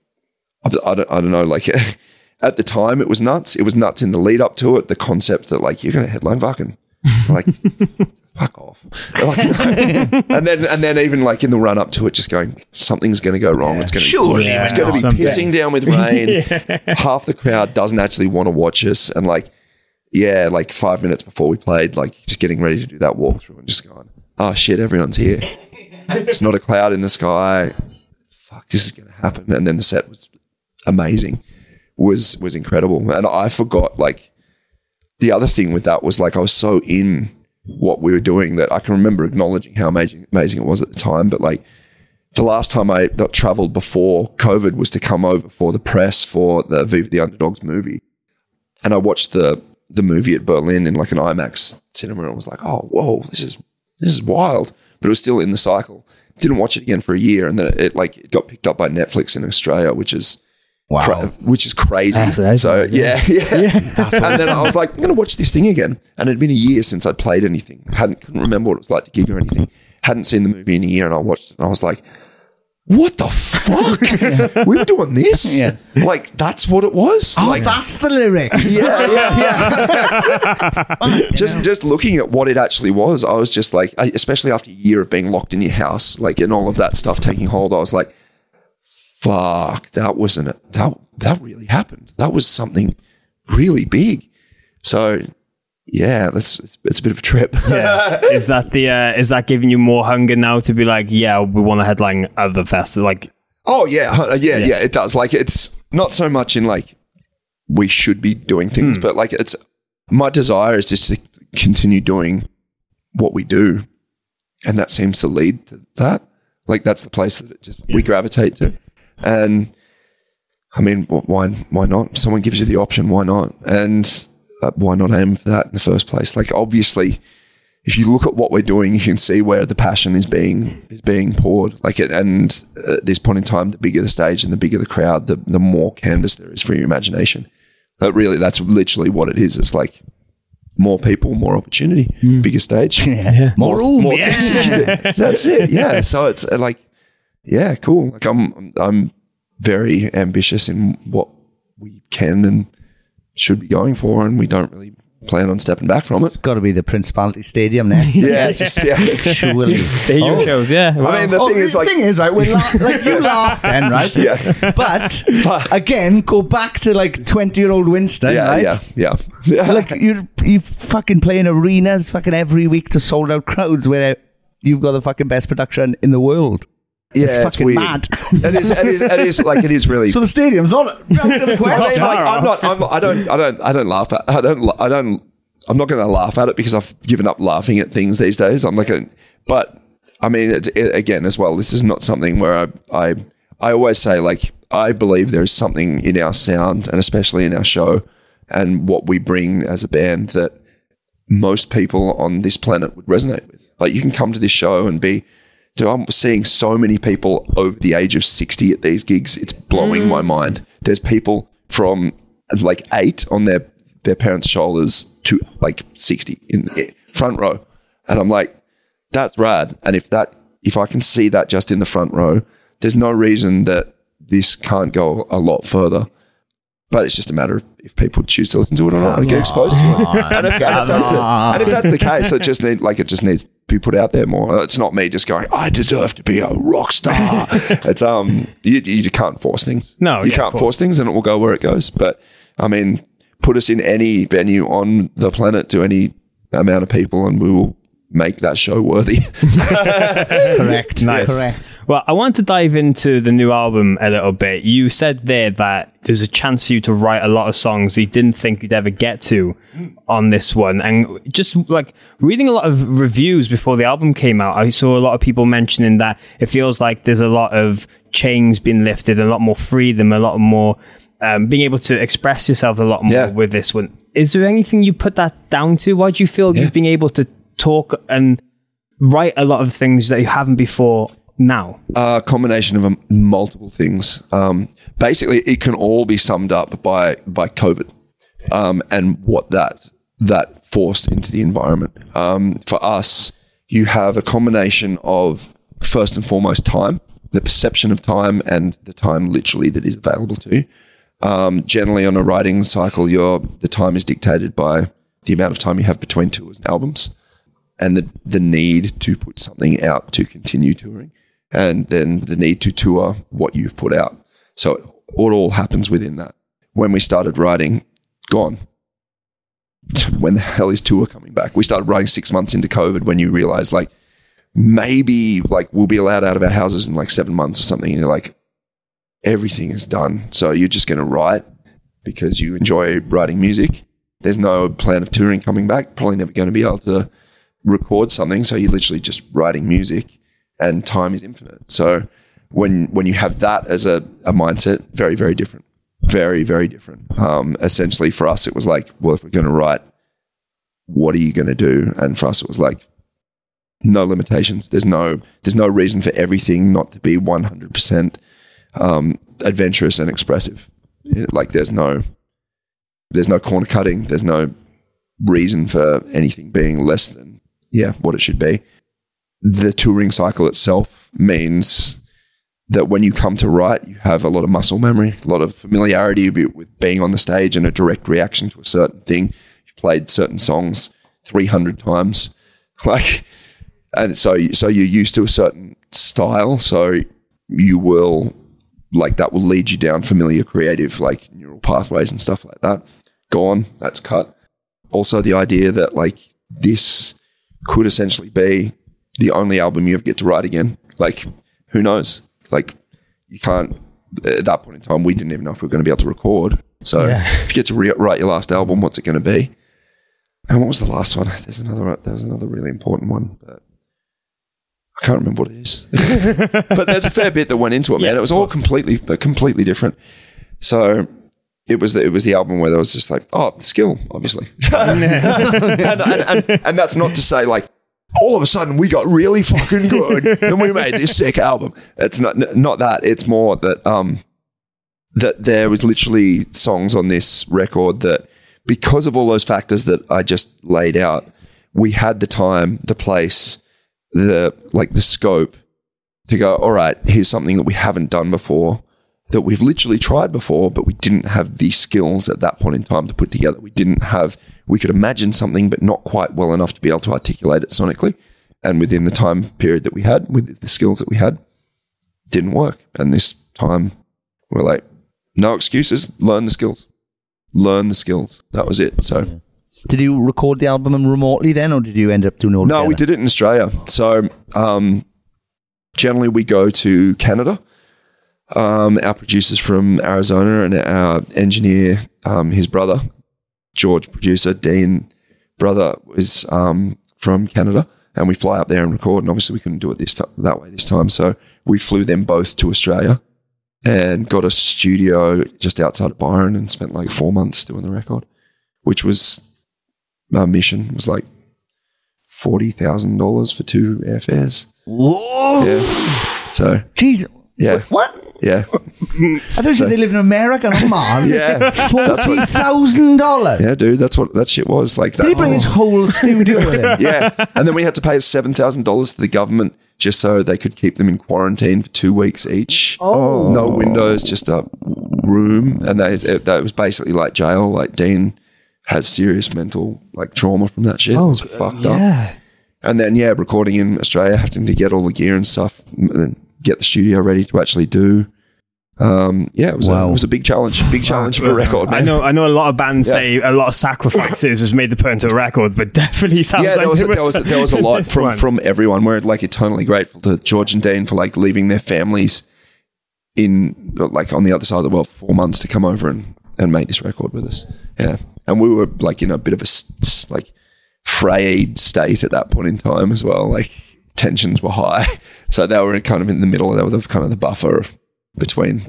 I, I don't I don't know like. At the time, it was nuts. It was nuts in the lead up to it. The concept that like you're going to headline Wacken, like fuck off. Like, and then and then even like in the run up to it, just going something's going to go wrong. It's going to Surely it's going to be Something. pissing down with rain. Half the crowd doesn't actually want to watch us, and like yeah, like five minutes before we played, like just getting ready to do that walkthrough and just going, oh shit, everyone's here. it's not a cloud in the sky. Fuck, this is going to happen. And then the set was amazing, was was incredible, and I forgot like the other thing with that was like I was so in what we were doing that I can remember acknowledging how amazing amazing it was at the time, but like. The last time I traveled before COVID was to come over for the press for the Viva the Underdogs movie and I watched the the movie at Berlin in like an IMAX cinema and was like, oh, whoa, this is this is wild. But it was still in the cycle. Didn't watch it again for a year, and then it, like it got picked up by Netflix in Australia, which is Wow. cra- which is crazy. That's- that's so amazing. yeah, yeah. and then I was like, I'm gonna watch this thing again. And it had been a year since I'd played anything. hadn't couldn't remember what it was like to gig or anything. Hadn't seen the movie in a year, and I watched it, and I was like, what the fuck? we were doing this? Yeah. Like that's what it was. Oh, like that's the lyrics. yeah, yeah, yeah. just just looking at what it actually was, I was just like, especially after a year of being locked in your house, like and all of that stuff taking hold, I was like, fuck, that wasn't it. That that really happened. That was something really big. So yeah, that's it's, it's a bit of a trip. Yeah. is that the uh, is that giving you more hunger now to be like, yeah, we want to headline other festivals? Like, Oh yeah, uh, yeah, yeah, It does. Like it's not so much in like we should be doing things, but like it's my desire is just to continue doing what we do, and that seems to lead to that. Like that's the place that it just we gravitate to, and I mean, why why not? Someone gives you the option, why not? And uh, why not aim for that in the first place? Like obviously, if you look at what we're doing, you can see where the passion is being is being poured. Like it, and at this point in time, the bigger the stage and the bigger the crowd, the the more canvas there is for your imagination. But really, that's literally what it is. It's like more people, more opportunity, bigger stage, Yeah. More room. more yeah. things you can do. That's it. Yeah. So it's uh, like, yeah, cool. Like I'm, I'm very ambitious in what we can and should be going for, and we don't really plan on stepping back from it. It's got to be the Principality Stadium next. Yeah, it's just yeah. Surely. they your oh. shows, yeah. I mean, the Oh, thing is, oh, like, thing is, right? We're la- like you laugh then, right? yeah, But again, go back to like twenty-year-old Winston, yeah, right? yeah, yeah, yeah. Like you, you fucking playing arenas, fucking every week to sold out crowds where you've got the fucking best production in the world. Yeah, it's fucking weird. mad. it is. It is. It is like it is really. So the stadium's not out the I mean, question. like, I'm not. I'm, I don't. I don't. I don't laugh at. I don't. I don't. I'm not going to laugh at it because I've given up laughing at things these days. I'm not going. But I mean, it, it, again, as well, this is not something where I. I. I always say like I believe there is something in our sound and especially in our show and what we bring as a band that most people on this planet would resonate with. Like you can come to this show and be Dude, I'm seeing so many people over the age of 60 at these gigs. It's blowing my mm. mind. There's people from like eight on their, their parents' shoulders to like 60 in the front row. And I'm like, that's rad. And if that, if I can see that just in the front row, there's no reason that this can't go a lot further. But it's just a matter of if people choose to listen to it or not, and get exposed to it. And if, and if that's the, and if that's the case, it just need like it just needs to be put out there more. It's not me just going, I deserve to be a rock star. it's um, you, you can't force things. No, you yeah, can't force things, and it will go where it goes. But I mean, put us in any venue on the planet to any amount of people, and we will make that show worthy. Correct. Nice. Correct. Well, I want to dive into the new album a little bit. You said there that there's a chance for you to write a lot of songs you didn't think you'd ever get to on this one. And just like reading a lot of reviews before the album came out, I saw a lot of people mentioning that it feels like there's a lot of chains being lifted, a lot more freedom, a lot more um, being able to express yourself a lot more Yeah. with this one. Is there anything you put that down to? Why do you feel you've been able to talk and write a lot of things that you haven't before now? a combination of um, multiple things. Um, basically, it can all be summed up by by COVID um, and what that that forced into the environment. Um, for us, you have a combination of first and foremost time, the perception of time, and the time literally that is available to you. Um, generally, on a writing cycle, your the time is dictated by the amount of time you have between tours and albums and the, the need to put something out to continue touring and then the need to tour what you've put out. So it all happens within that. When we started writing, gone. When the hell is tour coming back? We started writing six months into COVID when you realize like maybe like we'll be allowed out of our houses in like seven months or something. And you're like, everything is done. So you're just going to write because you enjoy writing music. There's no plan of touring coming back. Probably never going to be able to record something. So you're literally just writing music and time is infinite. So when when you have that as a, a mindset, very, very different. Very, very different. Um, essentially for us it was like, well, if we're gonna write, what are you gonna do? And for us it was like no limitations. There's no there's no reason for everything not to be one hundred percent um adventurous and expressive. Like there's no there's no corner cutting, there's no reason for anything being less than yeah, what it should be the touring cycle itself means that when you come to write, you have a lot of muscle memory, a lot of familiarity with being on the stage and a direct reaction to a certain thing. You've played certain songs 300 times. Like, and so, so you're used to a certain style. So you will, like, that will lead you down familiar creative, like neural pathways and stuff like that. Gone, that's cut. Also, the idea that, like, this could essentially be the only album you ever get to write again. Like, who knows? Like, you can't. At that point in time, we didn't even know if we were going to be able to record. So, Yeah. if you get to re- write your last album, what's it going to be? And what was the last one? There's another. There was another really important one, but I can't remember what it is. but there's a fair bit that went into it, man. it was all completely, completely different. So it was the, it was the album where there was just like, oh, skill, obviously, and, and, and, and that's not to say like all of a sudden we got really fucking good and we made this sick album. It's not not that. It's more that um that there was literally songs on this record that because of all those factors that I just laid out, we had the time, the place, the like the scope to go, all right, here's something that we haven't done before, that we've literally tried before, but we didn't have the skills at that point in time to put together. We didn't have, we could imagine something, but not quite well enough to be able to articulate it sonically. And within the time period that we had, with the skills that we had, didn't work. And this time, we're like, no excuses, learn the skills. Learn the skills. That was it. So, Did you record the album remotely then, or did you end up doing all no, we did it in Australia. So um, generally, we go to Canada. Um, our producer's from Arizona, and our engineer, um, his brother, George, producer Dean, brother, is um, from Canada, and we fly up there and record. And obviously, we couldn't do it this time that way this time, so we flew them both to Australia and got a studio just outside of Byron, and spent like four months doing the record, which was our mission was like forty thousand dollars for two airfares. Whoa! Yeah. So Jeez. yeah. What? Yeah. I thought you said they live in America, not Mars. Yeah. Forty thousand dollars. Yeah, dude, that's what that shit was. Like that. Did he bring his whole studio with him? yeah. And then we had to pay seven thousand dollars to the government just so they could keep them in quarantine for two weeks each. Oh. No windows, just a room. And they, it, that was basically like jail. Like Dean has serious mental like trauma from that shit. Oh, it was fucked up. Yeah. And then yeah, recording in Australia, having to get all the gear and stuff, and get the studio ready to actually do um, yeah, it was, a, it was a big challenge, big challenge for a record. I know, I know. A lot of bands Yeah. say a lot of sacrifices has made the put into a record, but definitely sounds yeah, like there was, it there was there was a lot from one. from everyone. We're like eternally grateful to George and Dean for like leaving their families in like on the other side of the world for four months to come over and and make this record with us. Yeah, and we were like in a bit of a like frayed state at that point in time as well. Like tensions were high, so they were kind of in the middle. They were the, kind of the buffer between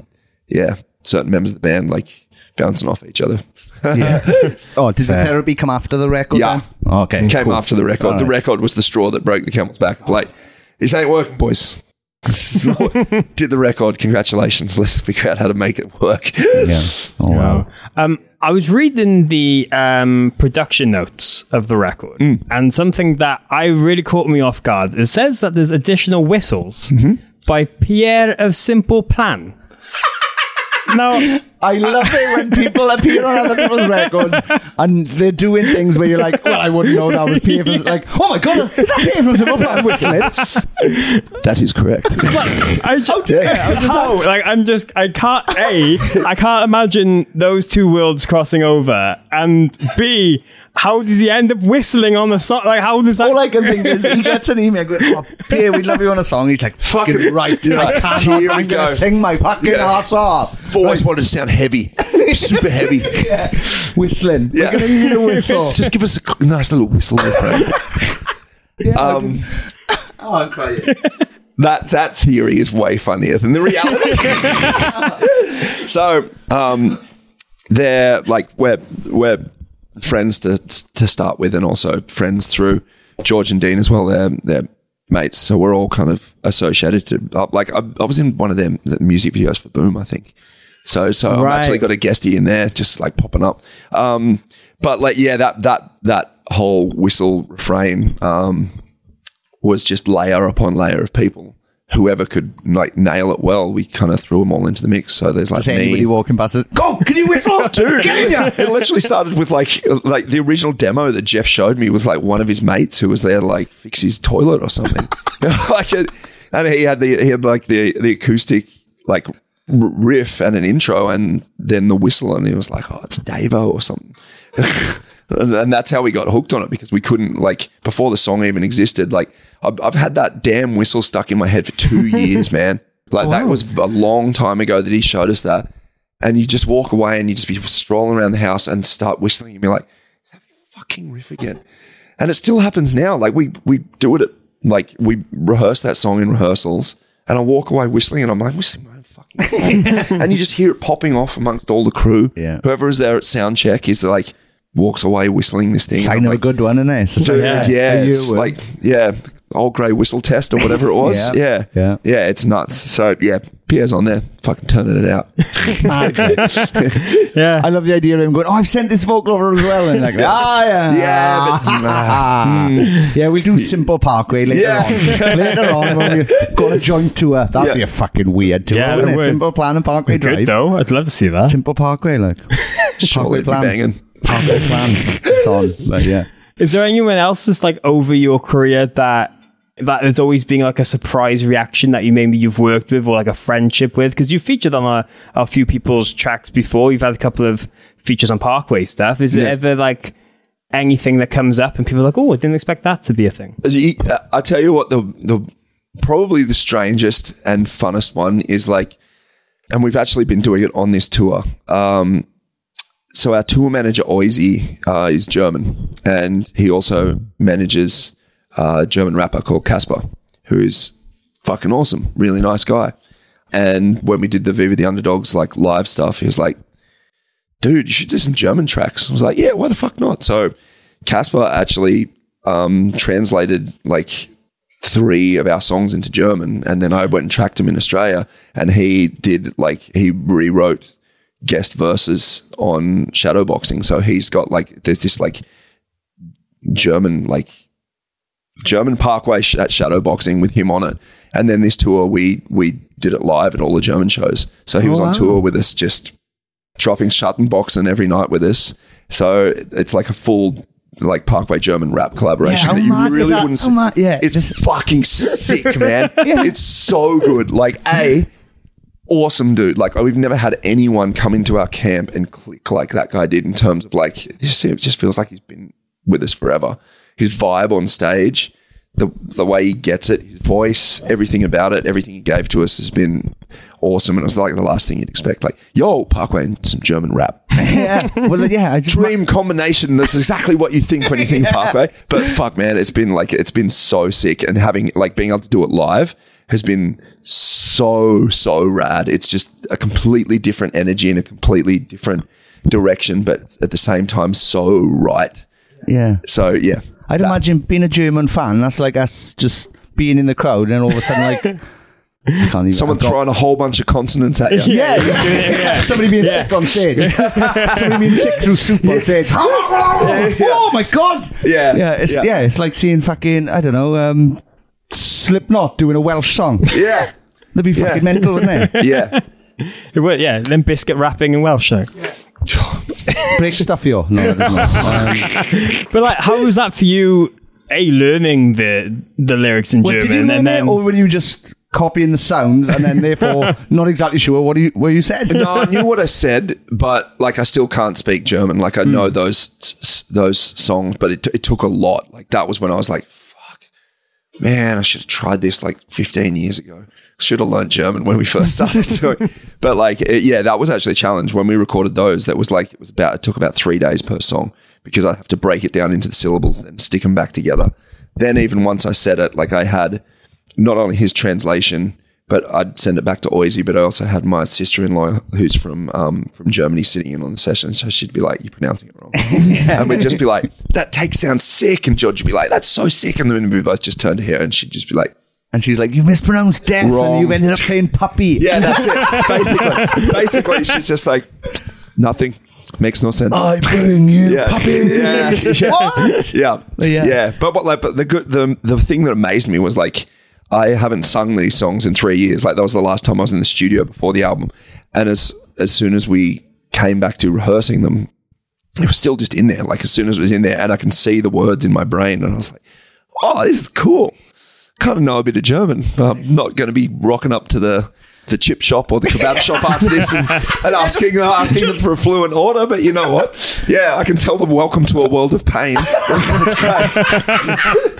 yeah certain members of the band like bouncing off each other. Yeah. oh, did the therapy come after the record? Yeah. Then? Okay. Came cool. after the record. All The right. record was the straw that broke the camel's back. Like, this ain't working, boys. Did the record. Congratulations. Let's figure out how to make it work. Yeah. Oh wow. Um, I was reading the um, production notes of the record, Mm. and something that I really caught me off guard. It says that there's additional whistles Mm-hmm. by Pierre of Simple Plan. Now, I love it when people appear on other people's records and they're doing things where you're like, well, I wouldn't know that was Pierre. from-" Like, oh my god, is that Pierre from Simple Plan whistling? That is correct. I just, oh, I'm just how? like I'm just I can't a I can't imagine those two worlds crossing over, and b how does he end up whistling on the song? Like how does that? All I can think is he gets an email going, oh, Pierre, we'd love you on a song. He's like, fucking right. I can't. Here we I'm go. going to sing my fucking Yeah. ass off. Always wanted to sound heavy. Super heavy. Yeah. Whistling. Yeah. We're going to need a whistle. Just give us a nice little whistle there, Frank. um, oh, I'm crying. that that theory is way funnier than the reality. so, um, they're like we're we're friends to to start with, and also friends through George and Dean as well. They're they're mates, so we're all kind of associated to. Uh, like I, I was in one of them the music videos for Boom, I think. So so I've actually got a guestie in there, just like popping up. Um, but like yeah, that that that whole whistle refrain. Um, was just layer upon layer of people. Whoever could like nail it well, we kind of threw them all into the mix. So there's like Just anybody me, walking past it. Go, can you whistle? dude. Get in here. It literally started with like like the original demo that Jeff showed me was like one of his mates who was there to like fix his toilet or something. like it, and he had the he had like the the acoustic like riff and an intro and then the whistle and he was like oh it's Davo or something. And, and that's how we got hooked on it because we couldn't like before the song even existed. Like I've, I've had that damn whistle stuck in my head for two years, man. Like that was a long time ago that he showed us that. And you just walk away and you just be strolling around the house and start whistling and be like, "Is that fucking riff again?" And it still happens now. Like we we do it at like we rehearse that song in rehearsals, and I walk away whistling, and I'm like whistling my own fucking and you just hear it popping off amongst all the crew. Yeah. Whoever is there at sound check is like walks away whistling this thing. Sign I'm of a like, good one, isn't it? It's Dude, like, yeah, a it's year like yeah, old grey whistle test or whatever it was. Yeah, yeah, yeah. it's nuts. So yeah, Pierre's on there, fucking turning it out. yeah, I love the idea of him going, oh, I've sent this vocal over as well. And like, ah, yeah. Yeah, but- Ah. yeah, we'll do Simple Parkway later Yeah. on. later on, when we go on a joint tour. That'd Yeah. be a fucking weird tour, Yeah, wouldn't it it? Simple Plan and Parkway good Drive. though. I'd love to see that. Simple Parkway, like. Surely it'd plan. banging. Parkway Plan. It's on. But yeah. Is there anyone else that's like over your career that that there's always been like a surprise reaction that you maybe you've worked with or like a friendship with? Because you featured on a, a few people's tracks before. You've had a couple of features on Parkway stuff. Is it ever like anything that comes up and people are like, oh, I didn't expect that to be a thing? Uh, I tell you what, the the probably the strangest and funnest one is like, and we've actually been doing it on this tour. Um, so our tour manager Oizy uh, is German, and he also manages uh, a German rapper called Casper, who is fucking awesome, really nice guy. And when we did the Viva the Underdogs like live stuff, he was like, dude, you should do some German tracks. I was like, yeah, why the fuck not? So Casper actually um, translated like three of our songs into German, and then I went and tracked him in Australia, and he did like he rewrote guest verses on shadowboxing. So he's got like there's this like German like German Parkway sh- at shadowboxing with him on it, and then this tour we we did it live at all the German shows. So he was Oh, on wow. tour with us, just dropping Schattenboxen every night with us. So it's like a full like Parkway German rap collaboration how that you really that? wouldn't. How see. yeah, it's just- fucking sick, man. It's so good. Like a. awesome dude. Like we've never had anyone come into our camp and click like that guy did in terms of like it just, it just feels like he's been with us forever. His vibe on stage, the the way he gets it, his voice, everything about it, everything he gave to us has been awesome. And it was like the last thing you'd expect. Like, yo, Parkway and some German rap. yeah. Well, yeah. I just Dream combination. That's exactly what you think when you think Parkway. But fuck, man, it's been like it's been so sick, and having like being able to do it live has been so so rad. It's just a completely different energy and a completely different direction, but at the same time, so right. Yeah. So yeah, I'd imagine being a German fan, that's like us just being in the crowd and all of a sudden, like, can't even. someone I've got- throwing a whole bunch of consonants at you. Yeah, yeah. somebody being sick on stage. somebody being sick through soup on stage. oh my god! Yeah. yeah, it's, Yeah. yeah. it's like seeing fucking I don't know, um, Slipknot doing a Welsh song. Yeah. They'd be fucking mental, wouldn't they? Yeah. It would, yeah, Limp Bizkit rapping in Welsh. though. Break stuff, yo. No, it not. Um, But like, how was that for you? A learning the the lyrics in well, German, did you learn and it, then or were you just copying the sounds and then therefore not exactly sure what you what you said? no, I knew what I said, but like I still can't speak German. Like I know those those songs, but it, it took a lot. Like that was when I was like, "Fuck, man, I should have tried this like 15 years ago. Should have learned German when we first started doing." But like, it, yeah, that was actually a challenge when we recorded those. That was like it was about it took about three days per song because I have to break it down into the syllables, then stick them back together. Then even once I said it, like I had not only his translation, but I'd send it back to Oisey. But I also had my sister in law, who's from um, from Germany, sitting in on the session. So she'd be like, "You're pronouncing it wrong," and we'd just be like, "That take sounds sick," and George would be like, "That's so sick," and then we both just turned to her, and she'd just be like. And she's like, "You've mispronounced death, Wrong. and you've ended up saying puppy." Yeah, that's it. Basically, basically, she's just like nothing makes no sense. I bring you yeah. puppies. Yeah. What? Yeah. Yeah. yeah. But what like but the good the the thing that amazed me was like I haven't sung these songs in three years. Like that was the last time I was in the studio before the album. And as as soon as we came back to rehearsing them, it was still just in there. Like as soon as it was in there and I can see the words in my brain and I was like, Oh, this is cool. Kind of know a bit of German. I'm not gonna be rocking up to the the chip shop or the kebab shop after this and, and asking uh, asking them for a fluent order, but you know what? Yeah, I can tell them welcome to a world of pain. That's great.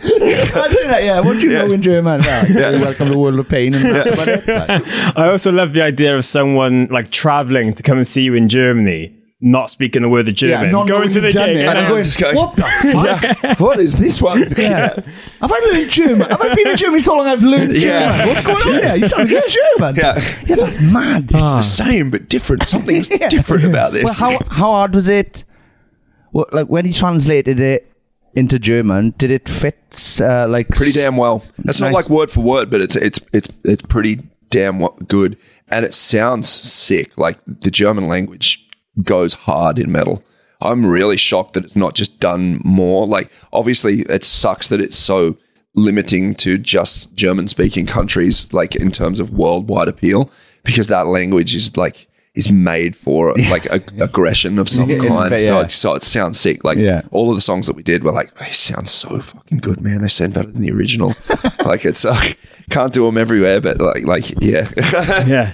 Imagine that, yeah. What do you know in German? Well, Yeah. Welcome to the world of pain. And that's about it. Like, I also love the idea of someone like traveling to come and see you in Germany, not speaking a word of yeah, German, not going to the you've done gig, it, and and I'm then- going, just going- what the fuck? what is this one? Yeah. Have I learned German? Have I been in Germany so long I've learned German? Yeah. What's going on here? You sound like you're German. Yeah. Yeah, that's mad. It's the same but different. Something's Yeah. different about this. Well, how how hard was it? Well, like when he translated it into German, did it fit? Uh, like pretty damn well. It's not like word for word, but it's it's it's it's pretty damn good, and it sounds sick. Like the German language goes hard in metal. I'm really shocked that it's not just done more. Like obviously, it sucks that it's so limiting to just German speaking countries, like in terms of worldwide appeal, because that language is like is made for like a, aggression of some Yeah, kind. but So, yeah. it, so it sounds sick. Like Yeah. all of the songs that we did were like, they sound so fucking good, man. They sound better than the originals. like it's uh, can't do them everywhere, but like like yeah, yeah.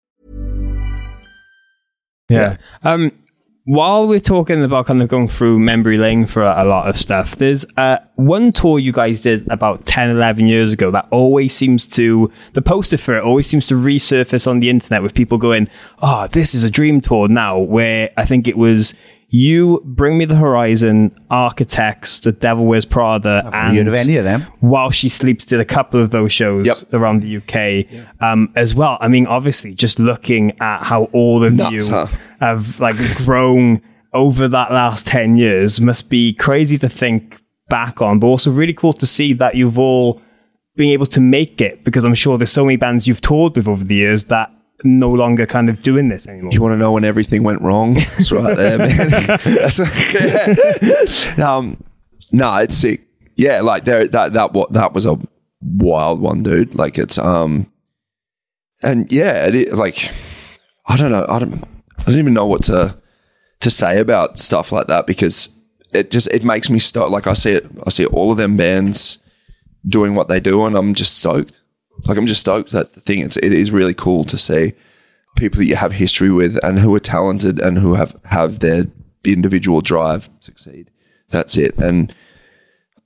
Yeah. Um, while we're talking about kind of going through memory lane for a, a lot of stuff, there's uh, one tour you guys did about 10, 11 years ago that always seems to, the poster for it always seems to resurface on the internet with people going, oh, this is a dream tour now, where I think it was you, Bring Me the Horizon, Architects, The Devil Wears Prada, and heard of any of them. While She Sleeps did a couple of those shows around the UK um, as well. I mean, obviously, just looking at how all of Nuts, you huh? have like grown over that last 10 years must be crazy to think back on, but also really cool to see that you've all been able to make it because I'm sure there's so many bands you've toured with over the years that no longer kind of doing this anymore. You want to know when everything went wrong? It's right there, man. That's um, no, it's sick. Yeah, like there, that that what that was a wild one, dude. Like it's um, and yeah, it, like I don't know, I don't, I don't even know what to to say about stuff like that because it just it makes me stoked. Like I see it, I see all of them bands doing what they do, and I'm just stoked. Like I'm just stoked. That's the thing. It's it is really cool to see people that you have history with and who are talented and who have have their individual drive succeed. That's it. And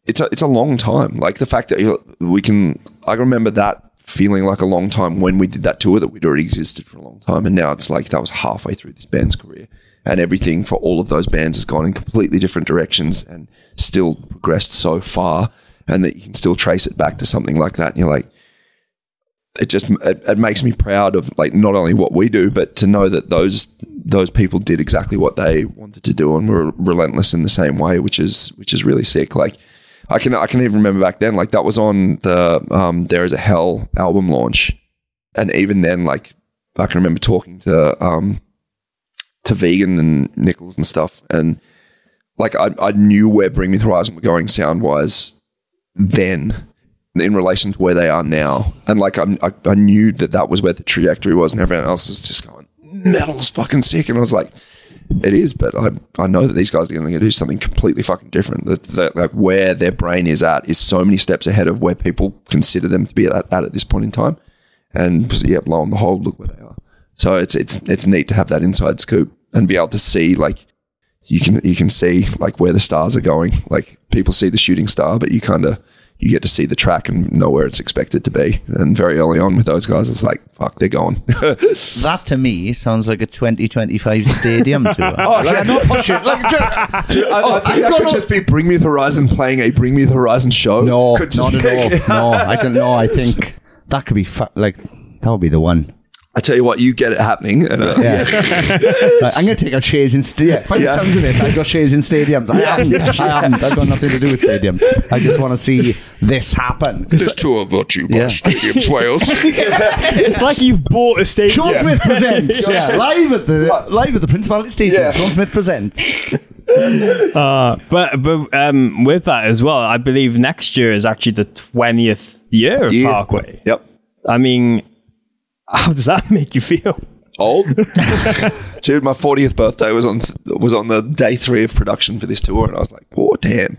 it's a it's a long time. Like the fact that we can. I remember that feeling like a long time when we did that tour that we'd already existed for a long time, and now it's like that was halfway through this band's career, and everything for all of those bands has gone in completely different directions and still progressed so far, and that you can still trace it back to something like that. And you're like, it just it, it makes me proud of like not only what we do, but to know that those those people did exactly what they wanted to do and were relentless in the same way, which is which is really sick. Like I can I can even remember back then, like that was on the um, There Is a Hell album launch, and even then, like I can remember talking to um, to Vegan and Nicholls and stuff, and like I, I knew where Bring Me the Horizon were going sound wise then in relation to where they are now. And like I'm, I, I knew that that was where the trajectory was, and everyone else was just going, metal's fucking sick. And I was like, it is, but I, I know that these guys are going to do something completely fucking different. That, that like where their brain is at is so many steps ahead of where people consider them to be at, at at this point in time. And yeah, lo and behold, look where they are. So it's it's it's neat to have that inside scoop and be able to see like you can you can see like where the stars are going. Like people see the shooting star, but you kind of you get to see the track and know where it's expected to be. And very early on with those guys, it's like fuck, they're going. That to me sounds like a 2025 stadium tour. Oh, yeah, not push it. Like, just, Dude, I, I oh, think that could just be Bring Me the Horizon playing a Bring Me the Horizon show. no, not be- at all. No, I don't know. I think that could be like that would be the one. I tell you what, you get it happening. And, uh, Yeah. Like, I'm going to take out shares in stadiums. By the Yeah. sounds of it, I got shares in stadiums. I haven't. I haven't. I've got nothing to do with stadiums. I just want to see this happen. This tour brought you by Yeah. Stadiums Wales. it's like you've bought a stadium. Sean Smith presents. yeah, live at the live at the Principality Stadium. Yeah. Sean Smith presents. Uh, but but um, with that as well, I believe next year is actually the twentieth year of Yeah. Parkway. Yep. I mean, how does that make you feel? Old, dude. My 40th birthday was on was on the day three of production for this tour, and I was like, "Oh damn,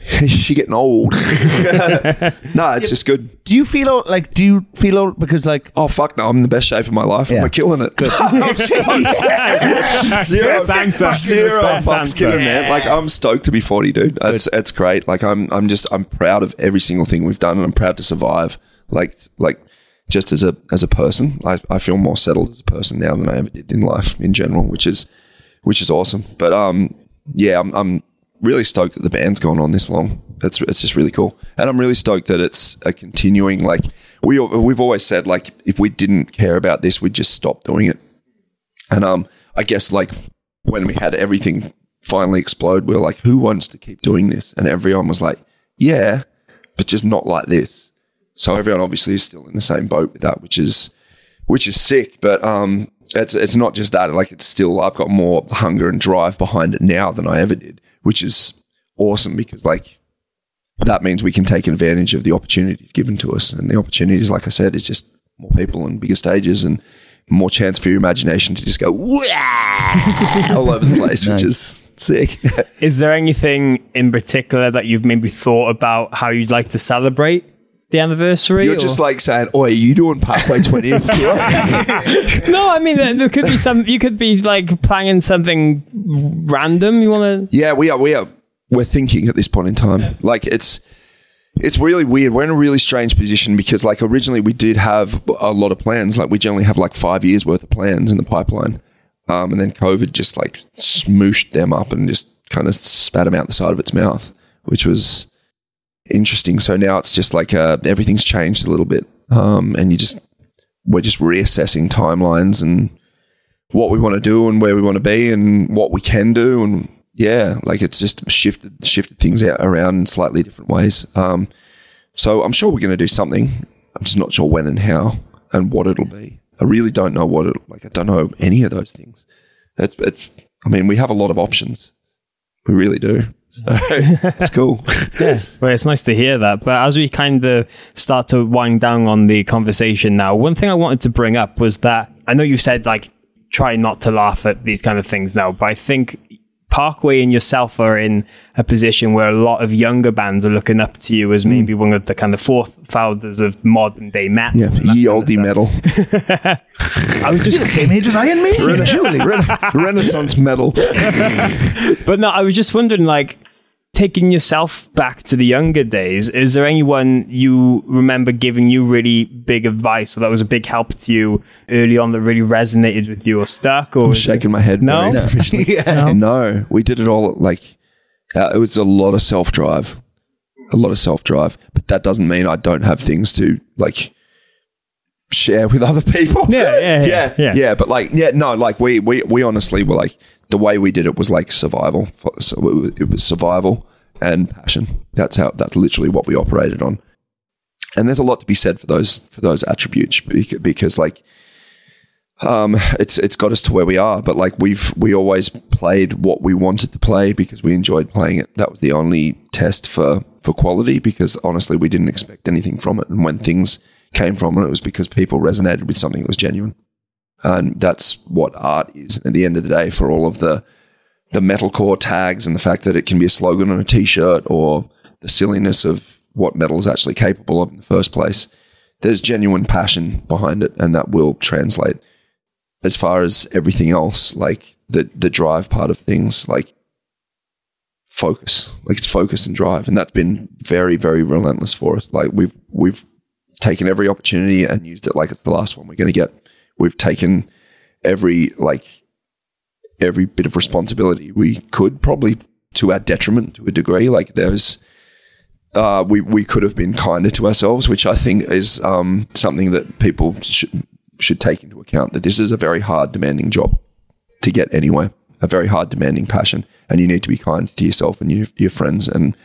Is she getting old." no, it's just good. Do you feel old? like? Do you feel old? because like? Oh fuck no, I'm in the best shape of my life. Yeah. I'm killing it. I'm stoked. zero, answer. zero fucks given, man. Like I'm stoked to be 40, dude. It's it's great. Like I'm I'm just I'm proud of every single thing we've done, and I'm proud to survive. Like like just as a as a person, I, I feel more settled as a person now than I ever did in life in general, which is which is awesome. But um, yeah, I'm I'm really stoked that the band's gone on this long. It's it's just really cool, and I'm really stoked that it's a continuing. Like we we've always said, like if we didn't care about this, we'd just stop doing it. And um, I guess like when we had everything finally explode, we were like, who wants to keep doing this? And everyone was like, yeah, but just not like this. So everyone obviously is still in the same boat with that, which is which is sick. But um, it's it's not just that. Like it's still I've got more hunger and drive behind it now than I ever did, which is awesome because like that means we can take advantage of the opportunities given to us. And the opportunities, like I said, is just more people and bigger stages and more chance for your imagination to just go "Wah!" all over the place, which is sick. Is there anything in particular that you've maybe thought about how you'd like to celebrate the anniversary. You're or- just like saying, "Oh, are you doing Parkway 20th tour?" no, I mean there there could be some. You could be like planning something random. You want to? Yeah, we are. We are. We're thinking at this point in time. Like it's, it's really weird. We're in a really strange position because, like, originally we did have a lot of plans. Like, we generally have like five years worth of plans in the pipeline, um, and then COVID just like smooshed them up and just kind of spat them out the side of its mouth, which was interesting. So now it's just like uh, everything's changed a little bit, um, and you just we're just reassessing timelines and what we want to do and where we want to be and what we can do and yeah, like it's just shifted shifted things out around in slightly different ways. Um, so I'm sure we're going to do something. I'm just not sure when and how and what it'll be. I really don't know what it like. I don't know any of those things. That's it's. I mean, we have a lot of options. We really do. It's cool. Yeah, well, it's nice to hear that. But as we kind of start to wind down on the conversation now, one thing I wanted to bring up was that I know you said like try not to laugh at these kind of things now, but I think Parkway and yourself are in a position where a lot of younger bands are looking up to you as hmm. maybe one of the kind of forefathers of modern day metal. Yeah, ye olde metal. I was just the same age as I and me. Rena- Surely. Rena- Renaissance metal. but no, I was just wondering, like, taking yourself back to the younger days, is there anyone you remember giving you really big advice or that was a big help to you early on that really resonated with you or stuck? Or I'm shaking it- my head. No? very professionally. No? no, we did it all like uh, it was a lot of self drive, a lot of self drive. But that doesn't mean I don't have things to like share with other people. Yeah, yeah, yeah, yeah, yeah. yeah. But like, yeah, no, like we we we honestly were like the way we did it was like survival. So it was, survival and passion. That's how. That's literally what we operated on. And there's a lot to be said for those for those attributes because like um, it's it's got us to where we are. But like we've we always played what we wanted to play because we enjoyed playing it. That was the only test for for quality because honestly we didn't expect anything from it. And when things came from and it was because people resonated with something that was genuine. And that's what art is at the end of the day for all of the the metalcore tags and the fact that it can be a slogan on a t-shirt or the silliness of what metal is actually capable of in the first place. There's genuine passion behind it and that will translate as far as everything else, like the the drive part of things, like focus, like it's focus and drive, and that's been very very relentless for us. Like we've we've taken every opportunity and used it like it's the last one we're going to get. We've taken every like every bit of responsibility we could, probably to our detriment to a degree. Like there's. Uh, we we could have been kinder to ourselves, which I think is um, something that people should should take into account. That this is a very hard, demanding job to get anywhere, a very hard, demanding passion, and you need to be kind to yourself and your your friends, and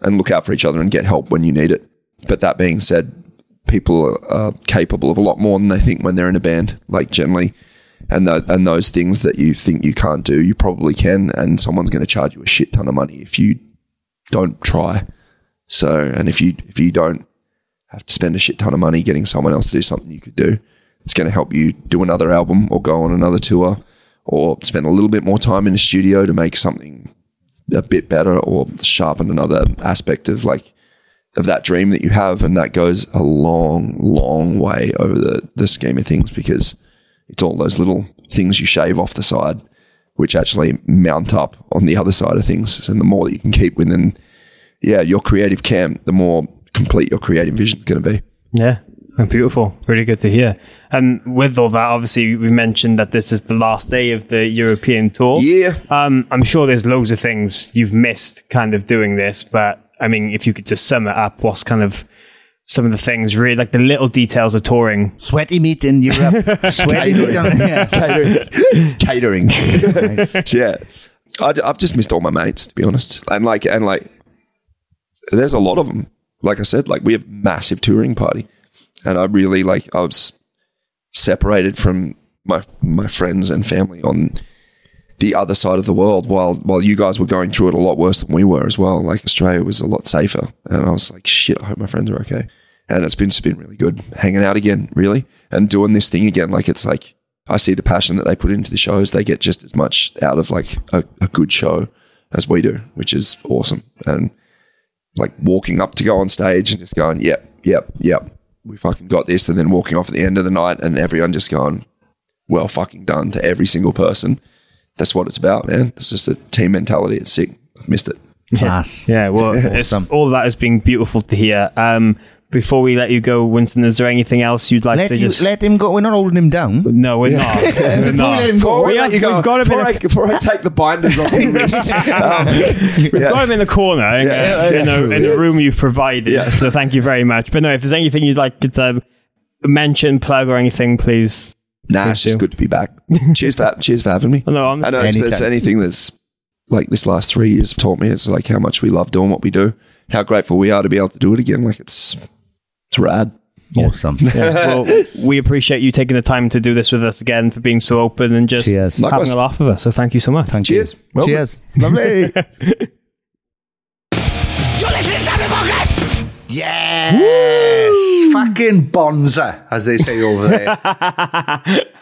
and look out for each other and get help when you need it. But that being said, people are capable of a lot more than they think when they're in a band. Like generally, and and those things that you think you can't do, you probably can, and someone's going to charge you a shit ton of money if you don't try. So, and if you if you don't have to spend a shit ton of money getting someone else to do something you could do, it's going to help you do another album or go on another tour or spend a little bit more time in the studio to make something a bit better or sharpen another aspect of like of that dream that you have and that goes a long long way over the the scheme of things because it's all those little things you shave off the side which actually mount up on the other side of things and the more that you can keep within yeah your creative camp the more complete your creative vision is going to be Yeah. Beautiful. Really good to hear. And with all that, obviously, we mentioned that this is the last day of the European tour. Yeah. Um, I'm sure there's loads of things you've missed kind of doing this, but I mean, if you could just sum it up, what's kind of some of the things, really, like the little details of touring? Sweaty meat in Europe. Sweaty meat. On, yes. catering. yeah, I, have just missed all my mates to be honest, and like and like, there's a lot of them. Like I said, like we have massive touring party, and I really like I was separated from my my friends and family on the other side of the world while while you guys were going through it a lot worse than we were as well. Like Australia was a lot safer, and I was like, shit, I hope my friends are okay. And it's been it's been really good hanging out again, really, and doing this thing again. Like it's like I see the passion that they put into the shows. They get just as much out of like a, a good show as we do, which is awesome. And like walking up to go on stage and just going, yep, yep, yep, we fucking got this, and then walking off at the end of the night, and everyone just going, well fucking done to every single person. That's what it's about, man. It's just a team mentality. It's sick. I've missed it. Class. Yeah, well, it's, all of that has been beautiful to hear. Um, before we let you go, Winston, is there anything else you'd like Let, to you, just? let him go. We're not holding him down. no, we're not. We're Before we not. let him go, We I have- let you go, we've got him in before, a- I, before I take the binders off your wrists, um, We've yeah. got him in the corner in, Yeah, a, in, that's a, true, in yeah. a room you've provided. Yeah. So thank you very much. But no, if there's anything you'd like to mention, plug, or anything, please. Nah, it's just good to be back. cheers for cheers for having me. No, I'm- I know if there's anything that's like this last three years have taught me, it's like how much we love doing what we do, how grateful we are to be able to do it again. Like it's it's rad. Awesome. Yeah, well, we appreciate you taking the time to do this with us again, for being so open and just Cheers. having Likewise. a laugh with us. So thank you so much. Thank Cheers. you. Well Cheers. Lovely. yes. Fucking bonza, as they say over there.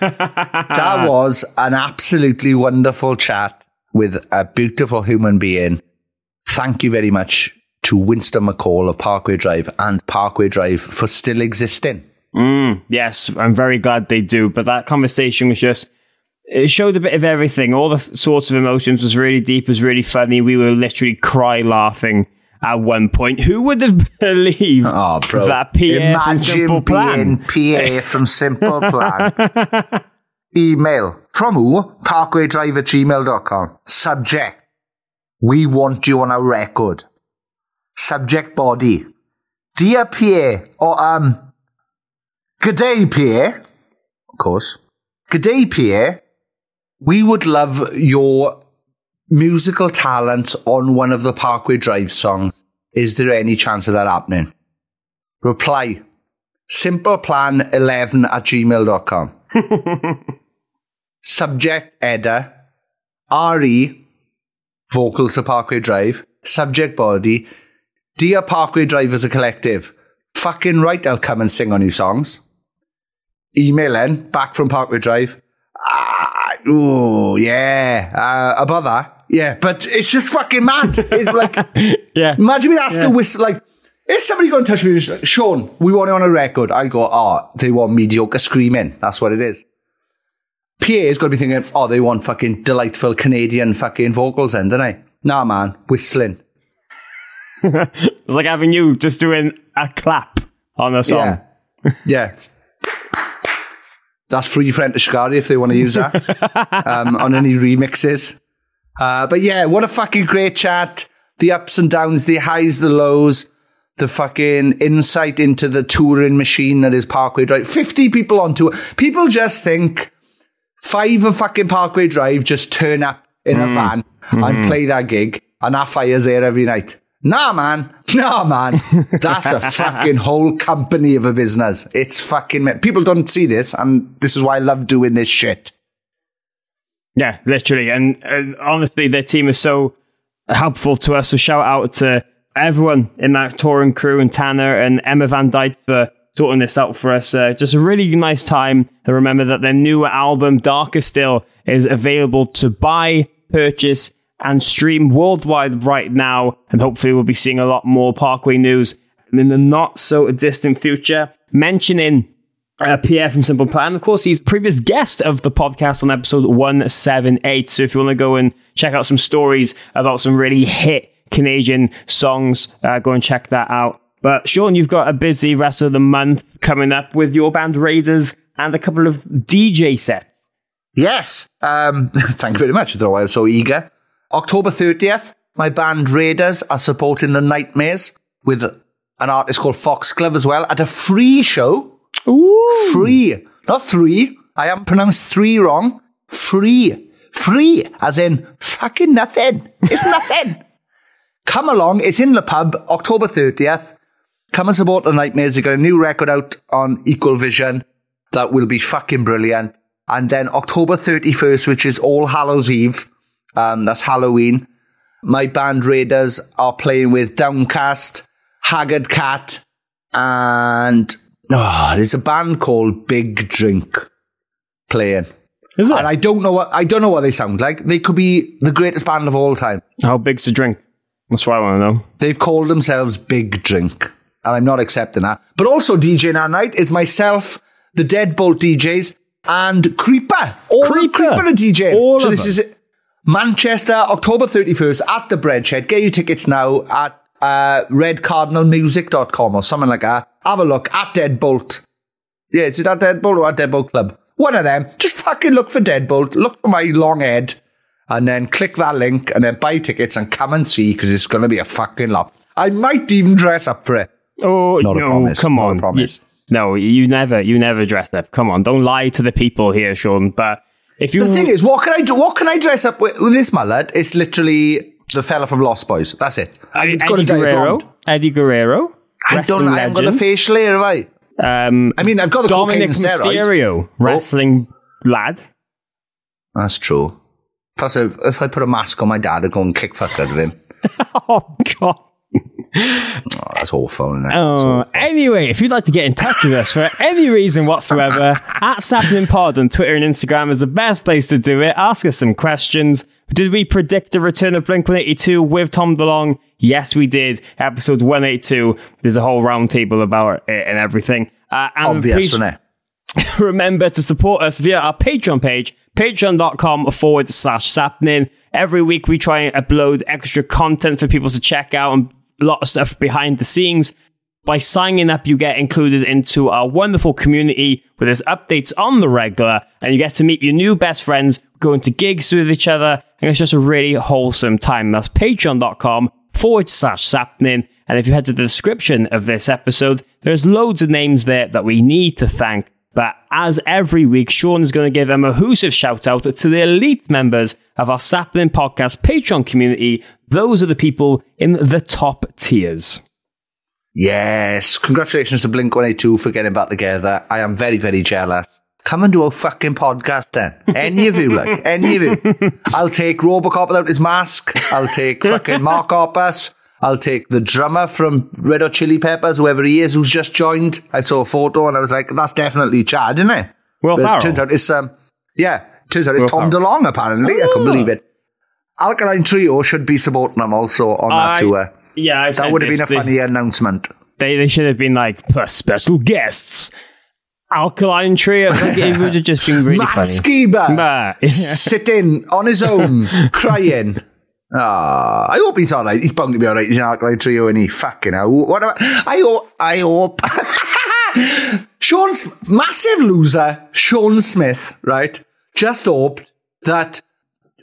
that was an absolutely wonderful chat with a beautiful human being. Thank you very much to Winston McCall of Parkway Drive and Parkway Drive for still existing. Mm, yes, I'm very glad they do. But that conversation was just. It showed a bit of everything. All the sorts of emotions was really deep, was really funny. We were literally cry laughing at one point. Who would have believed Oh, bro. that Pierre from Simple Plan? being PA from Simple Plan. Email from who? Parkwaydrive at gmail.com. Subject. We want you on our record. Subject body. Dear Pierre, or um, good day, Pierre. Of course. Good day, Pierre. We would love your musical talents on one of the Parkway Drive songs. Is there any chance of that happening? Reply simpleplan11 at gmail.com. Subject Edda. RE. Vocals to Parkway Drive. Subject body. Dear Parkway Drive as a collective. Fucking right, I'll come and sing on your songs. Email in, back from Parkway Drive. Ah, oh, yeah. Uh, about that. Yeah, but it's just fucking mad. It's like, Yeah. Imagine being asked to whistle, like, if somebody got in touch with me, like, Sean, we want it on a record, I go, oh, they want mediocre screaming. That's what it is. PA is got to be thinking, oh, they want fucking delightful Canadian fucking vocals then, don't they? Nah, man, whistling. It's like having you just doing a clap on a song. Yeah. yeah. That's free for Shikari if they want to use that um, on any remixes. Uh, but yeah, what a fucking great chat. The ups and downs, the highs, the lows, the fucking insight into the touring machine that is Parkway Drive. 50 people on tour. People just think five of fucking Parkway Drive just turn up in a van and play that gig and that fire's there every night. Nah, man. Nah, man. That's a fucking whole company of a business. It's fucking. People don't see this, and this is why I love doing this shit. Yeah, literally. And, honestly, their team is so helpful to us. So shout out to everyone in that touring crew and Tanner and Emma Van Dyke for sorting this out for us. Uh, just a really nice time. And remember that their new album, Darker Still, is available to buy, purchase, and stream worldwide right now. And hopefully we'll be seeing a lot more Parkway news in the not so distant future. Mentioning uh, Pierre from Simple Plan. Of course, he's previous guest of the podcast on episode 178. So if you want to go and check out some stories about some really hit Canadian songs, uh, go and check that out. But Sean, you've got a busy rest of the month coming up with your band Raiders and a couple of DJ sets. Yes. Um, thank you very much. I don't know why I'm so eager. October 30th, my band Raiders are supporting the Nightmares with an artist called Fox Foxglove as well at a free show. Free. Not three. I haven't pronounced three wrong. Free. Free. As in fucking nothing. It's nothing. Come along. It's in the pub, October 30th. Come and support the Nightmares. They got a new record out on Equal Vision that will be fucking brilliant. And then October 31st, which is All Hallows Eve. Um, that's Halloween. My band Raiders are playing with Downcast, Haggard Cat, and oh, there's a band called Big Drink playing. Is it? And I don't know what I don't know what they sound like. They could be the greatest band of all time. How big's the drink? That's what I want to know. They've called themselves Big Drink. and I'm not accepting that. But also DJing that night is myself, the Deadbolt DJs, and Creeper. All Creeper. Creeper are DJing. All so this them. is. Manchester, October 31st at the Bread Shed. Get your tickets now at uh, redcardinalmusic.com or something like that. Have a look at Deadbolt. Yeah, is it at Deadbolt or at Deadbolt Club? One of them. Just fucking look for Deadbolt. Look for my long head. And then click that link and then buy tickets and come and see because it's going to be a fucking lot. I might even dress up for it. Oh Not no! Come Not on, promise. You- no, you never, you never dress up. Come on, don't lie to the people here, Sean. But if you, The thing is, what can I do? What can I dress up with, with this mullet? It's literally the fella from Lost Boys. That's it. It's got Eddie to dye it Guerrero. Eddie Guerrero, I don't. wrestling I haven't got a legend. facial hair, have I? Um, I mean, I've got the Dominic cocaine steroids. Mysterio, wrestling lad. That's true. Plus, if, if I put a mask on my dad, I'd go and kick fuck out of him. Oh God. Oh, that's awful. Isn't it? Oh, awful. anyway, if you'd like to get in touch with us for any reason whatsoever, at Sapling Pod on Twitter and Instagram is the best place to do it. Ask us some questions. Did we predict the return of Blink 182 with Tom DeLonge? Yes, we did. Episode 182. There's a whole roundtable about it and everything. Uh, and Obvious, please isn't it? remember to support us via our Patreon page, patreon.com forward slash sapnin. Every week we try and upload extra content for people to check out and a lot of stuff behind the scenes. By signing up, you get included into our wonderful community where there's updates on the regular and you get to meet your new best friends, go into gigs with each other, and it's just a really wholesome time. That's patreon.com forward slash sapnin. And if you head to the description of this episode, there's loads of names there that we need to thank. But as every week, Sean is going to give a mahoosive shout out to the elite members of our Sapling Podcast Patreon community. Those are the people in the top tiers. Yes. Congratulations to Blink 182 for getting back together. I am very, very jealous. Come and do a fucking podcast then. Any of you, like, any of you. I'll take Robocop without his mask. I'll take fucking Mark Hoppus. I'll take the drummer from Red Hot Chili Peppers, whoever he is, who's just joined. I saw a photo and I was like, that's definitely Chad, isn't it? Well, it turns out it's, um, yeah, turns out it's Will Tom Ferrell. DeLonge, apparently. I couldn't believe it. Alkaline Trio should be supporting them also on that I- tour. Yeah, I That would have been a funny announcement. They, they should have been like, plus special guests. Alkaline Trio. Like, it would have just been really Matt funny. Skiba sitting on his own, crying. Ah, I hope he's all right. He's bound to be all right. He's an alkaline trio, and he fucking hell. What about, I hope. I hope. Sean's massive loser, Sean Smith, right? Just hoped that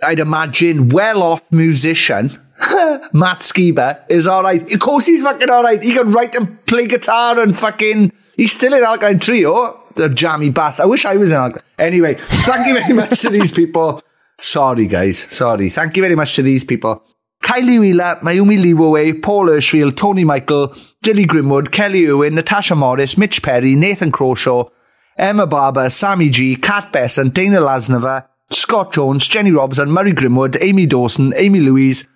I'd imagine well-off musician Matt Skiba is all right. Of course, he's fucking all right. He can write and play guitar and fucking. He's still in Alkaline Trio. The jammy bass. I wish I was in Alkaline. Anyway, thank you very much to these people. Sorry, guys. Sorry. Thank you very much to these people. Kylie Wheeler, Mayumi Leeway, Paul Hirschfield, Tony Michael, Dilly Grimwood, Kelly Owen, Natasha Morris, Mitch Perry, Nathan Crawshaw, Emma Barber, Sammy G, Kat Besson, Dana Lasnova, Scott Jones, Jenny Robson, Murray Grimwood, Amy Dawson, Amy Louise,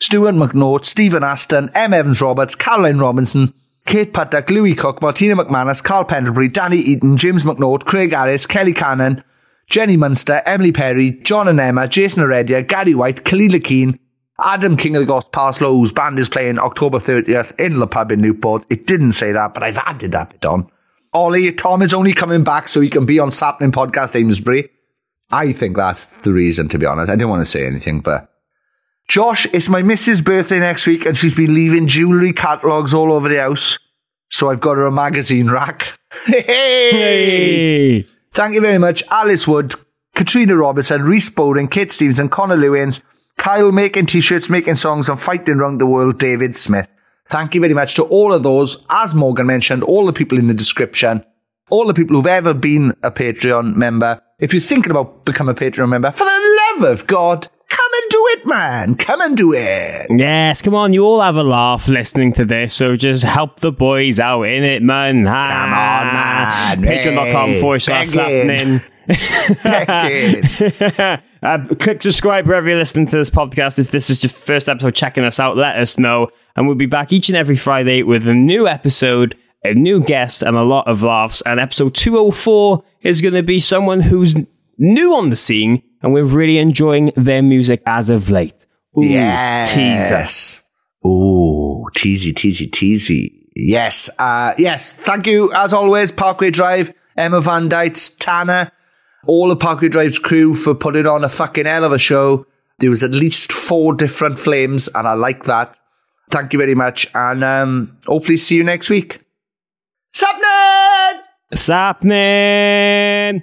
Stuart McNaught, Stephen Aston, M. Evans Roberts, Caroline Robinson, Kate Puttock, Louis Cook, Martina McManus, Carl Pendlebury, Danny Eaton, James McNaught, Craig Harris, Kelly Cannon, Jenny Munster, Emily Perry, John and Emma, Jason Heredia, Gary White, Kalila Keane, Adam King of the Ghost Parslow, band is playing October 30th in Le Pub in Newport. It didn't say that, but I've added that bit on. Ollie, Tom is only coming back so he can be on Sapling Podcast Amesbury. I think that's the reason, to be honest. I didn't want to say anything, but. Josh, it's my missus' birthday next week and she's been leaving jewellery catalogues all over the house. So I've got her a magazine rack. Hey! Thank you very much. Alice Wood, Katrina Robertson, Reese Bowden, Kate Stevenson, Connor Lewins, Kyle making t-shirts, making songs and fighting around the world, David Smith. Thank you very much to all of those. As Morgan mentioned, all the people in the description, all the people who've ever been a Patreon member. If you're thinking about becoming a Patreon member, for the love of God, and it, man. Come and do it. Yes, come on, you all have a laugh listening to this, so just help the boys out in it, man. Come on, man. Patreon.com Hey, forward slash happening. uh, click subscribe wherever you're listening to this podcast. If this is your first episode checking us out, let us know. And we'll be back each and every Friday with a new episode, a new guest, and a lot of laughs. And episode 204 is going to be someone who's new on the scene, and we're really enjoying their music as of late. Ooh, yes. teaser. Ooh, teasy, teasy, teasy. Yes, uh, yes. Thank you, as always, Parkway Drive, Emma Van Dyke, Tanner, all the Parkway Drive's crew for putting on a fucking hell of a show. There was at least four different flames, and I like that. Thank you very much, and um, hopefully see you next week. Sapnin! Sapnin!